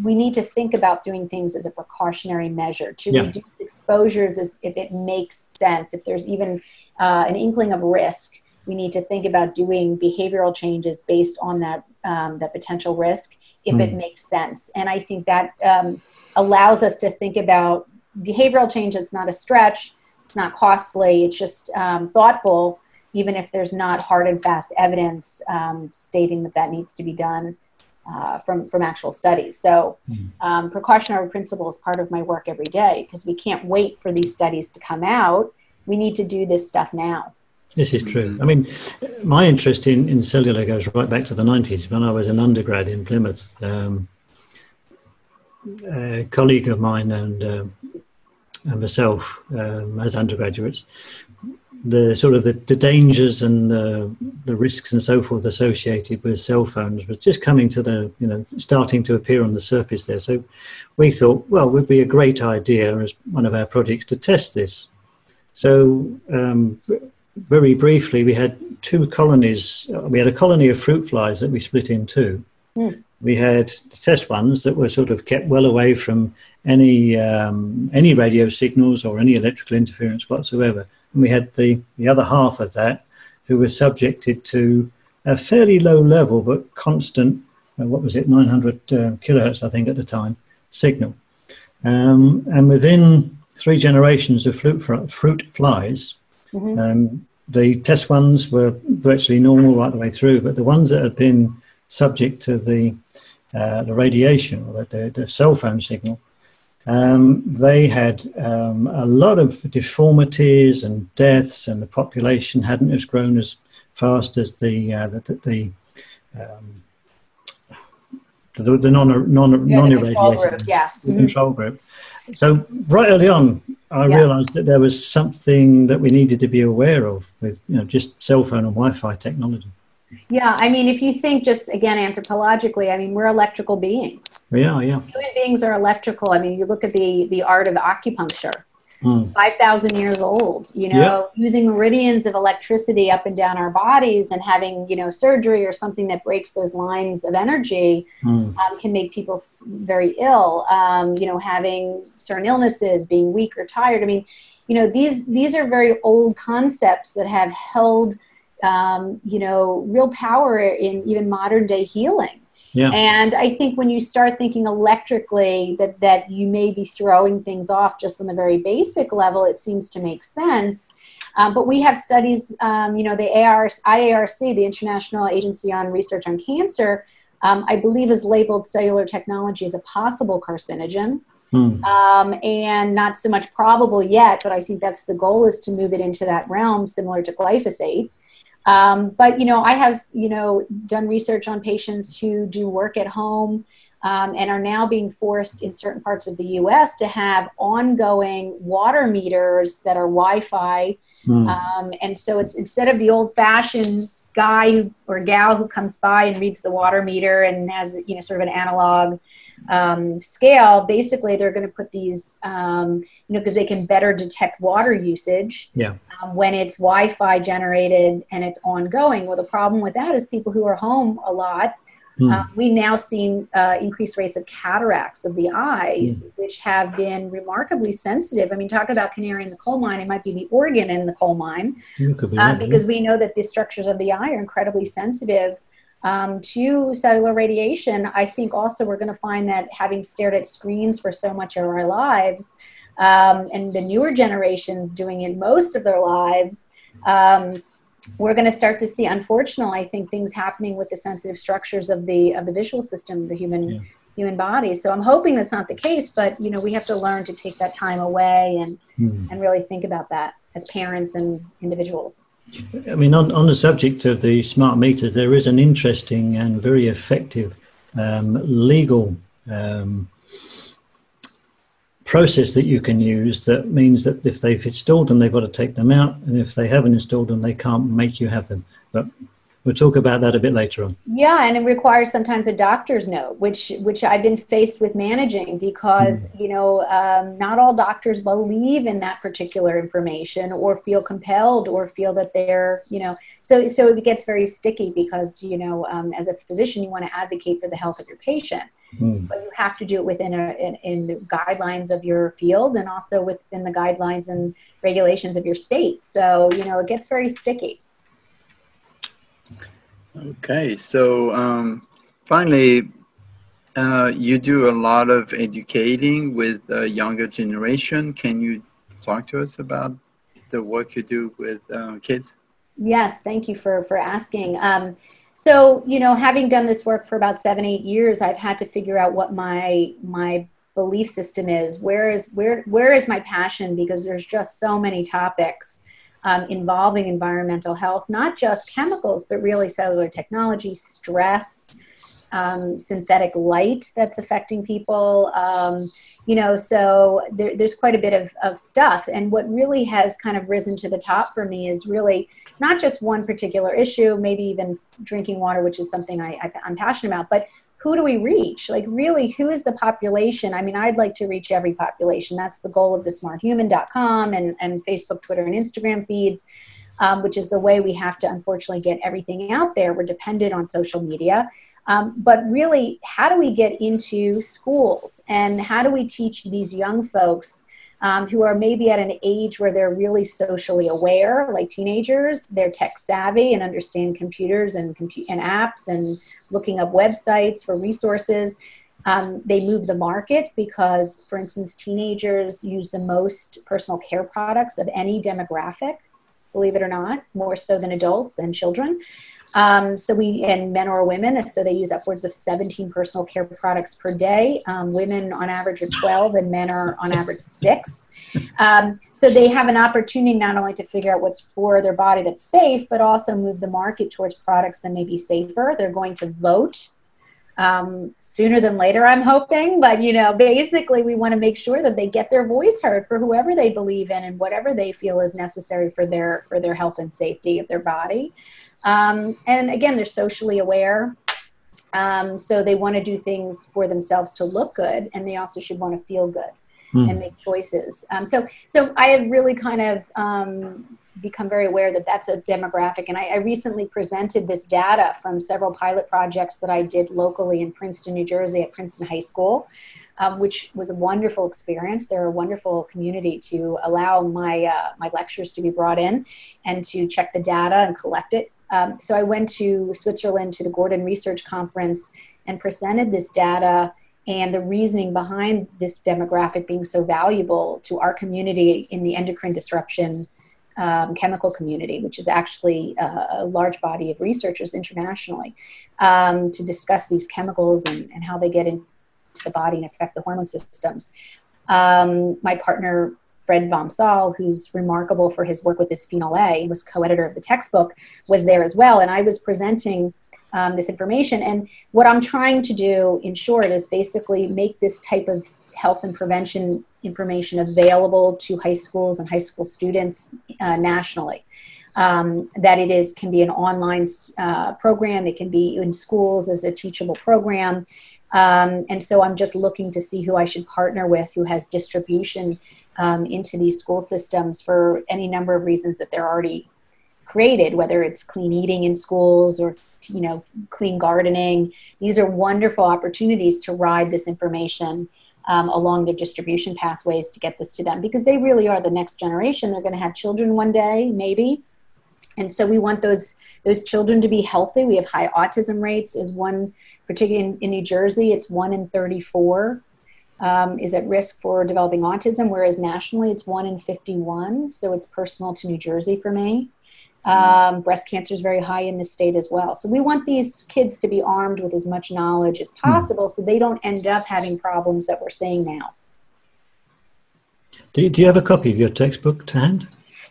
we need to think about doing things as a precautionary measure to yeah. reduce exposures as if it makes sense if there's even uh, an inkling of risk we need to think about doing behavioral changes based on that um, that potential risk if mm. it makes sense and i think that um, allows us to think about behavioral change that's not a stretch it's not costly it's just um, thoughtful even if there's not hard and fast evidence um, stating that that needs to be done uh, from from actual studies. So, hmm. um, precautionary principle is part of my work every day because we can't wait for these studies to come out. We need to do this stuff now. This is true. I mean, my interest in, in cellular goes right back to the 90s when I was an undergrad in Plymouth. Um, a colleague of mine and, uh, and myself, um, as undergraduates, the sort of the, the dangers and the, the risks and so forth associated with cell phones was just coming to the you know starting to appear on the surface there. So we thought well it would be a great idea as one of our projects to test this. So um, very briefly we had two colonies we had a colony of fruit flies that we split in two. Mm. we had test ones that were sort of kept well away from any um, any radio signals or any electrical interference whatsoever and we had the, the other half of that who were subjected to a fairly low level but constant, uh, what was it, 900 uh, kilohertz, I think, at the time, signal. Um, and within three generations of fruit, fruit flies, mm-hmm. um, the test ones were virtually normal right the way through, but the ones that had been subject to the, uh, the radiation or the, the, cell phone signal um, they had um, a lot of deformities and deaths, and the population hadn't as grown as fast as the uh, the, the, um, the, the non non non irradiated yes. the mm-hmm. control group. So right early on, I yeah. realised that there was something that we needed to be aware of with you know just cell phone and Wi-Fi technology. Yeah, I mean, if you think just again anthropologically, I mean, we're electrical beings. Yeah, yeah. Human beings are electrical. I mean, you look at the the art of acupuncture. Mm. 5,000 years old, you know, yeah. using meridians of electricity up and down our bodies and having, you know, surgery or something that breaks those lines of energy mm. um, can make people very ill. Um, you know, having certain illnesses, being weak or tired. I mean, you know, these, these are very old concepts that have held um, you know, real power in even modern day healing. Yeah. And I think when you start thinking electrically that, that you may be throwing things off just on the very basic level, it seems to make sense. Um, but we have studies, um, you know, the AR, IARC, the International Agency on Research on Cancer, um, I believe has labeled cellular technology as a possible carcinogen. Hmm. Um, and not so much probable yet, but I think that's the goal is to move it into that realm, similar to glyphosate. Um, but you know, I have you know done research on patients who do work at home um, and are now being forced in certain parts of the U.S. to have ongoing water meters that are Wi-Fi. Mm. Um, and so it's instead of the old-fashioned guy who, or gal who comes by and reads the water meter and has you know sort of an analog um, scale, basically they're going to put these, um, you know, because they can better detect water usage yeah. um, when it's Wi-Fi generated and it's ongoing. Well, the problem with that is people who are home a lot. Mm. Uh, we now see uh, increased rates of cataracts of the eyes, mm. which have been remarkably sensitive. I mean, talk about canary in the coal mine. It might be the organ in the coal mine, be uh, right, because yeah. we know that the structures of the eye are incredibly sensitive um, to cellular radiation, I think also we're going to find that having stared at screens for so much of our lives, um, and the newer generations doing it most of their lives, um, we're going to start to see, unfortunately, I think things happening with the sensitive structures of the of the visual system, the human yeah. human body. So I'm hoping that's not the case, but you know, we have to learn to take that time away and mm. and really think about that as parents and individuals. I mean, on, on the subject of the smart meters, there is an interesting and very effective um, legal um, process that you can use that means that if they've installed them, they've got to take them out, and if they haven't installed them, they can't make you have them. But we'll talk about that a bit later on. Yeah, and it requires sometimes a doctor's note, which which I've been faced with managing because mm. you know um, not all doctors believe in that particular information or feel compelled or feel that they're you know so so it gets very sticky because you know um, as a physician you want to advocate for the health of your patient. Mm. But you have to do it within a, in, in the guidelines of your field and also within the guidelines and regulations of your state. So you know it gets very sticky. Okay, so um, finally, uh, you do a lot of educating with the younger generation. Can you talk to us about the work you do with uh, kids? Yes, thank you for for asking. Um, so you know having done this work for about seven eight years i've had to figure out what my my belief system is where is where where is my passion because there's just so many topics um, involving environmental health not just chemicals but really cellular technology stress um, synthetic light that's affecting people. Um, you know, so there, there's quite a bit of, of stuff. And what really has kind of risen to the top for me is really not just one particular issue, maybe even drinking water, which is something I, I, I'm passionate about, but who do we reach? Like, really, who is the population? I mean, I'd like to reach every population. That's the goal of the smarthuman.com and, and Facebook, Twitter, and Instagram feeds, um, which is the way we have to unfortunately get everything out there. We're dependent on social media. Um, but really, how do we get into schools and how do we teach these young folks um, who are maybe at an age where they're really socially aware, like teenagers, they're tech savvy and understand computers and, compu- and apps and looking up websites for resources. Um, they move the market because, for instance, teenagers use the most personal care products of any demographic, believe it or not, more so than adults and children. Um, so we and men or women, so they use upwards of 17 personal care products per day. Um, women on average are 12, and men are on average six. Um, so they have an opportunity not only to figure out what's for their body that's safe, but also move the market towards products that may be safer. They're going to vote um, sooner than later, I'm hoping. But you know, basically, we want to make sure that they get their voice heard for whoever they believe in and whatever they feel is necessary for their for their health and safety of their body. Um, and again, they're socially aware. Um, so they want to do things for themselves to look good, and they also should want to feel good mm. and make choices. Um, so, so I have really kind of um, become very aware that that's a demographic. And I, I, recently presented this data from several pilot projects that I did locally in Princeton, New Jersey, at Princeton High School. Um, which was a wonderful experience. They're a wonderful community to allow my uh, my lectures to be brought in and to check the data and collect it um, so I went to Switzerland to the Gordon Research Conference and presented this data and the reasoning behind this demographic being so valuable to our community in the endocrine disruption um, chemical community, which is actually uh, a large body of researchers internationally, um, to discuss these chemicals and, and, how they get into the body and affect the hormone systems. Um, my partner Fred Vom Saal, who's remarkable for his work with bisphenol A, was co-editor of the textbook, was there as well. And I was presenting um, this information. And what I'm trying to do, in short, is basically make this type of health and prevention information available to high schools and high school students uh, nationally. Um, that it is can be an online uh, program, it can be in schools as a teachable program. Um, and so I'm just looking to see who I should partner with who has distribution um, into these school systems for any number of reasons that they're already created whether it's clean eating in schools or you know clean gardening. These are wonderful opportunities to ride this information um, along the distribution pathways to get this to them because they really are the next generation. They're going to have children one day maybe and so we want those those children to be healthy we have high autism rates is one particularly in, in new jersey it's one in 34 um, is at risk for developing autism, whereas nationally it's one in 51. So it's personal to New Jersey for me. Um, breast cancer is very high in the state as well. So we want these kids to be armed with as much knowledge as hmm. possible so they don't end up having problems that we're seeing now. Do you, do you have a copy of your textbook to hand?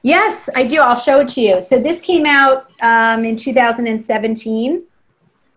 Yes, I do. I'll show it to you. So this came out um, in 2017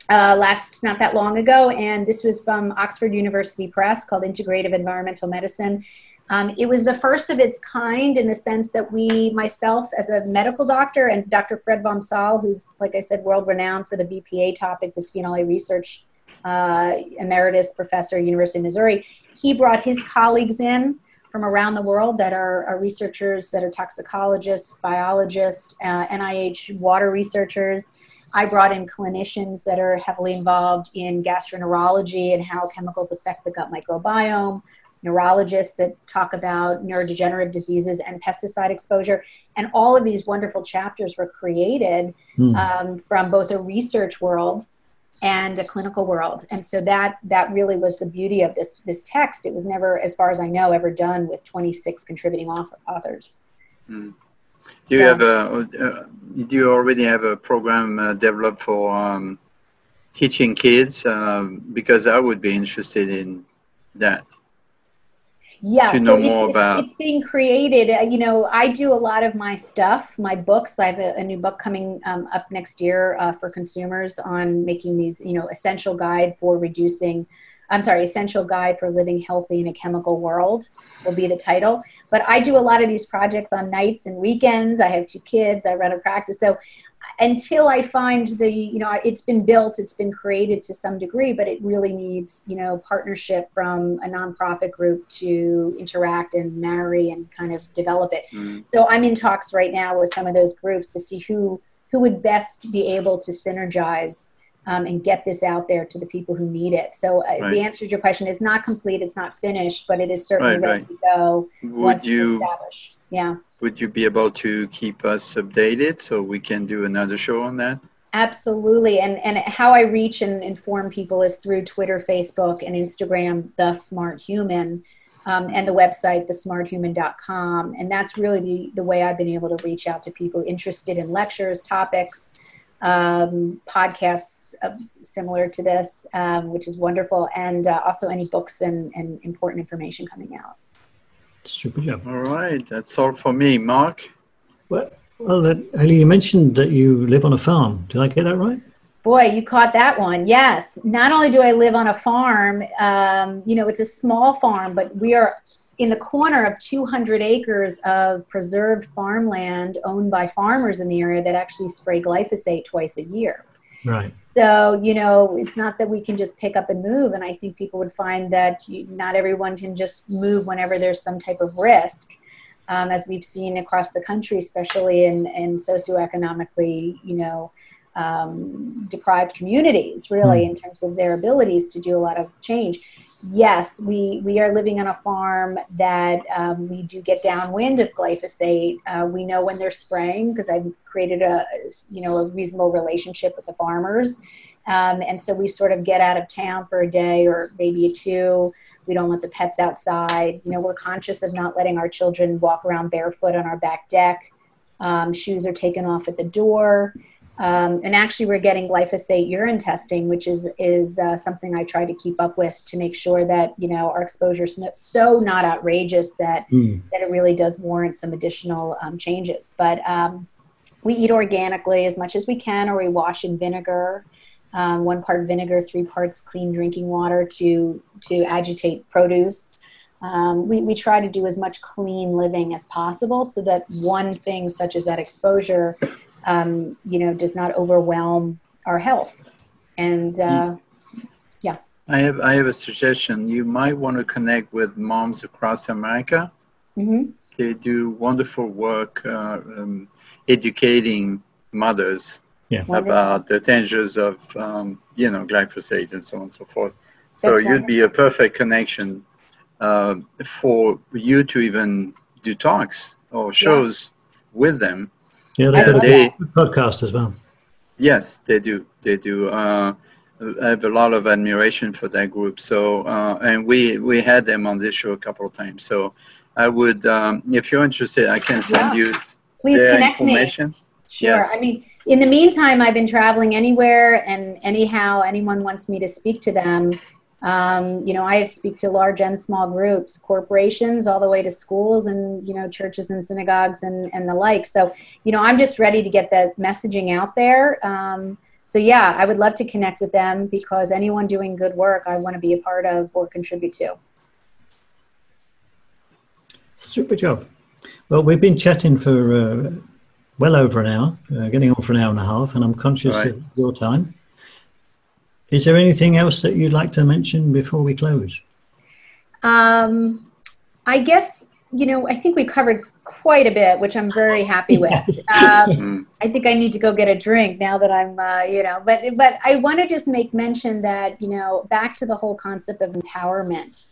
uh, last not that long ago, and this was from Oxford University Press called Integrative Environmental Medicine. Um, it was the first of its kind in the sense that we, myself as a medical doctor, and Dr. Fred Vom Saal, who's, like I said, world renowned for the BPA topic, bisphenol A research uh, emeritus professor at University of Missouri, he brought his colleagues in from around the world that are, are researchers, that are toxicologists, biologists, uh, NIH water researchers, I brought in clinicians that are heavily involved in gastroenterology and how chemicals affect the gut microbiome, neurologists that talk about neurodegenerative diseases and pesticide exposure. And all of these wonderful chapters were created hmm. um, from both a research world and a clinical world. And so that that really was the beauty of this this text. It was never, as far as I know, ever done with 26 contributing authors. Hmm. Do you so, have a? Uh, do you already have a program uh, developed for um, teaching kids? Um, because I would be interested in that yeah so it's, it's, it's, being created uh, you know i do a lot of my stuff my books i have a, a new book coming um, up next year uh, for consumers on making these you know essential guide for reducing i'm sorry essential guide for living healthy in a chemical world will be the title. But i do a lot of these projects on nights and weekends. I have two kids i run a practice. So until I find the, you know, it's been built, it's been created to some degree, but it really needs, you know, partnership from a nonprofit group to interact and marry and kind of develop it. Mm-hmm. So I'm in talks right now with some of those groups to see who who would best be able to synergize um, and get this out there to the people who need it. So uh, right. the answer to your question is not complete, it's not finished, but it is certainly right, ready right. to go would once you, established. Yeah would you be able to keep us updated so we can do another show on that? Absolutely. And, and how I reach and inform people is through Twitter, Facebook, and Instagram, The Smart Human, um, and the website, thesmarthuman.com. And that's really the, the way I've been able to reach out to people interested in lectures, topics, um, podcasts uh, similar to this, um, which is wonderful, and uh, also any books and, and important information coming out. Super job. All right, that's all for me. Mark? Well, well Aly, you mentioned that you live on a farm. Did I get that right? Boy, you caught that one. Yes. Not only do I live on a farm, um, you know, it's a small farm, but we are in the corner of 200 acres of preserved farmland owned by farmers in the area that actually spray glyphosate twice a year. Right. So, you know, it's not that we can just pick up and move. And I think people would find that you, not everyone can just move whenever there's some type of risk, um, as we've seen across the country, especially in, in socioeconomically, you know, um, deprived communities, really, mm. in terms of their abilities to do a lot of change. Yes, we, we are living on a farm that um, we do get downwind of glyphosate. Uh, we know when they're spraying because I've created a you know a reasonable relationship with the farmers. Um, and so we sort of get out of town for a day or maybe a two. We don't let the pets outside. You know, we're conscious of not letting our children walk around barefoot on our back deck. Um, shoes are taken off at the door. Um, and actually, we're getting glyphosate urine testing, which is is uh, something I try to keep up with to make sure that you know our exposure is so not outrageous that mm. that it really does warrant some additional um, changes. But um, we eat organically as much as we can, or we wash in vinegar. Um, one part vinegar, three parts clean drinking water to to agitate produce. Um, we, we try to do as much clean living as possible so that one thing such as that exposure um, you know, does not overwhelm our health. And uh, yeah. I have I have a suggestion. You might want to connect with moms across America. Mm-hmm. They do wonderful work uh, um, educating mothers yeah. about the dangers of um, you know glyphosate and so on and so forth. So That's you'd be a perfect connection uh, for you to even do talks or shows yeah. with them yeah, they got a podcast as well. Yes, they do. They do. Uh, I have a lot of admiration for that group. So, uh, and we we had them on this show a couple of times. So, I would, um, if you're interested, I can send yeah. you Please their connect information. Me. Sure. Yes. I mean, in the meantime, I've been traveling anywhere, and anyhow, anyone wants me to speak to them, um, you know, I speak to large and small groups, corporations, all the way to schools and, you know, churches and synagogues and, and the like. So, you know, I'm just ready to get that messaging out there. Um, so, yeah, I would love to connect with them because anyone doing good work, I want to be a part of or contribute to. Super job. Well, we've been chatting for uh, well over an hour, uh, getting on for an hour and a half, and I'm conscious right. of your time. Is there anything else that you'd like to mention before we close? Um, I guess, you know, I think we covered quite a bit, which I'm very happy with. Um, I think I need to go get a drink now that I'm, uh, you know, but, but I want to just make mention that, you know, back to the whole concept of empowerment.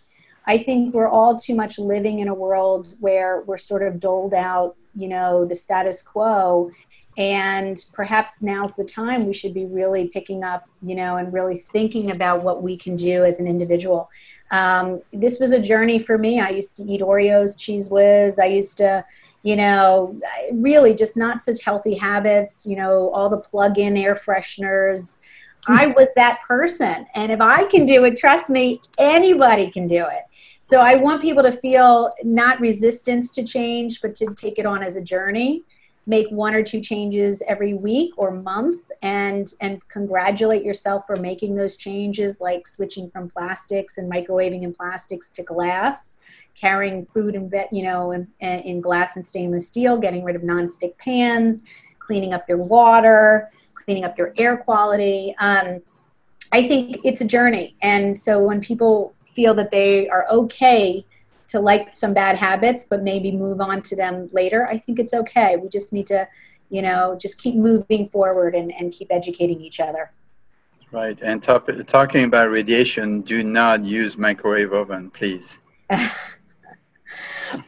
I think we're all too much living in a world where we're sort of doled out, you know, the status quo and perhaps now's the time we should be really picking up you know and really thinking about what we can do as an individual um, this was a journey for me i used to eat oreos Cheez Whiz i used to you know, really just not such healthy habits, you know, all the plug in air fresheners. I was that person. And if I can do it, trust me, anybody can do it. So I want people to feel not resistance to change, but to take it on as a journey. Make one or two changes every week or month and and congratulate yourself for making those changes like switching from plastics and microwaving in plastics to glass carrying food and you know in, in glass and stainless steel getting rid of nonstick pans cleaning up your water cleaning up your air quality. Um, i think it's a journey. And so when people feel that they are okay to like some bad habits but maybe move on to them later i think it's okay. We just need to you know just keep moving forward and, and keep educating each other. Right. And top, talking about radiation do not use microwave oven please.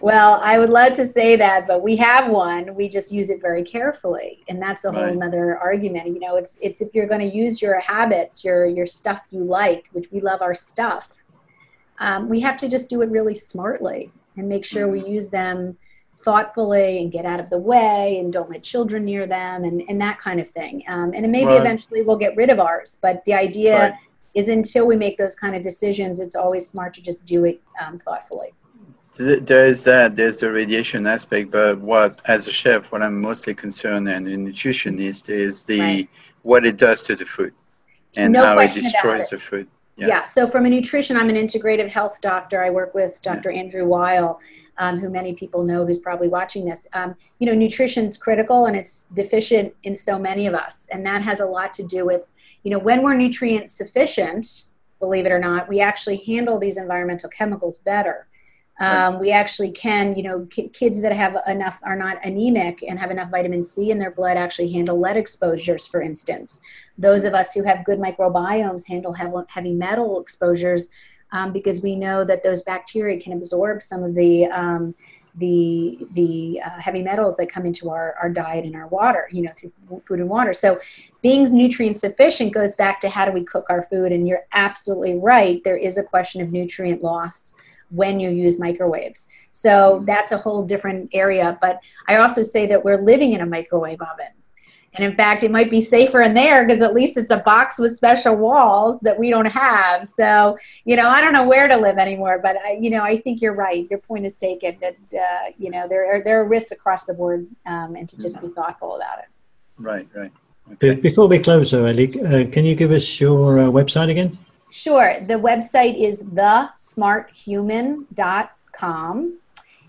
Well i would love to say that but we have one. We just use it very carefully. And that's a whole right. other argument. You know it's it's if you're going to use your habits your your stuff you like which we love our stuff um, we have to just do it really smartly and make sure we mm-hmm. use them thoughtfully and get out of the way and don't let children near them and, and that kind of thing. Um, and maybe right. eventually we'll get rid of ours, but the idea right. is until we make those kind of decisions, it's always smart to just do it um, thoughtfully. There's that, there's the radiation aspect, but what, as a chef, what I'm mostly concerned and a nutritionist is the right. what it does to the food and no how it destroys it. the food. Yeah. yeah. So from a nutrition, I'm an integrative health doctor. I work with Dr. Yeah. Andrew Weil, um, who many people know who's probably watching this. Um, you know, nutrition's critical and it's deficient in so many of us. And that has a lot to do with, you know, when we're nutrient sufficient, believe it or not, we actually handle these environmental chemicals better. Um, we actually can, you know, k- kids that have enough are not anemic and have enough vitamin C in their blood actually handle lead exposures, for instance. Those of us who have good microbiomes handle heavy metal exposures um, because we know that those bacteria can absorb some of the um, the the uh, heavy metals that come into our, our diet and our water, you know, through food and water. So being nutrient sufficient goes back to how do we cook our food. And you're absolutely right. There is a question of nutrient loss when you use microwaves. So that's a whole different area. But I also say that we're living in a microwave oven. And in fact, it might be safer in there because at least it's a box with special walls that we don't have. So, you know, I don't know where to live anymore, but I, you know, I think you're right. Your point is taken that, uh, you know, there are, there are risks across the board um, and to just be thoughtful about it. Right, right. Okay. Before we close, though, Aly, uh, can you give us your uh, website again? Sure. The website is thesmarthuman.com.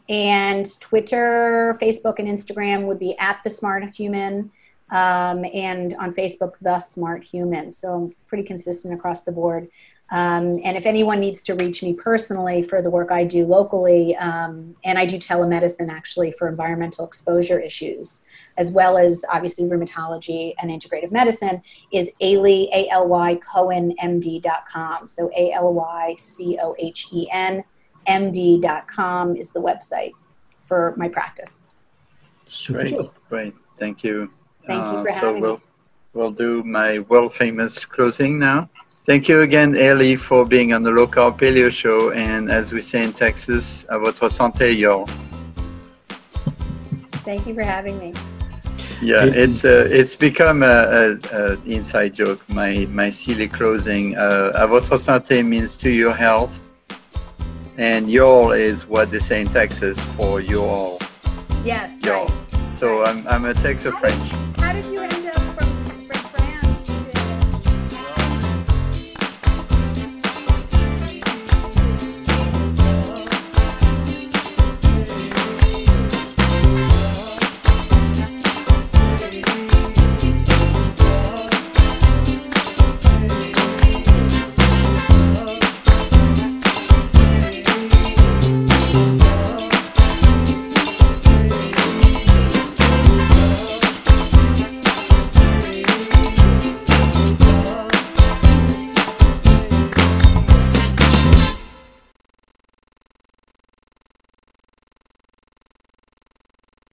And Twitter, Facebook, and Instagram would be at the Smart Human um, and on Facebook, The Smart Human. So pretty consistent across the board. Um, and if anyone needs to reach me personally for the work I do locally, um, and I do telemedicine actually for environmental exposure issues, as well as obviously rheumatology and integrative medicine, is Aly, A-L-Y, CohenMD.com. So A-L-Y-C-O-H-E-N, M-D.com is the website for my practice. Great, great. Thank you. Thank you uh, for uh, having so we'll, me. We'll do my world famous closing now. Thank you again, Aly, for being on the Low Carb Paleo Show. And as we say in Texas, à votre santé, y'all. Thank you for having me. Yeah, it's uh, it's become a, a, a, inside joke. My my silly closing. Uh, à votre santé means to your health, and y'all is what they say in Texas for you all. Yes, y'all. Right. So I'm I'm a Texas French.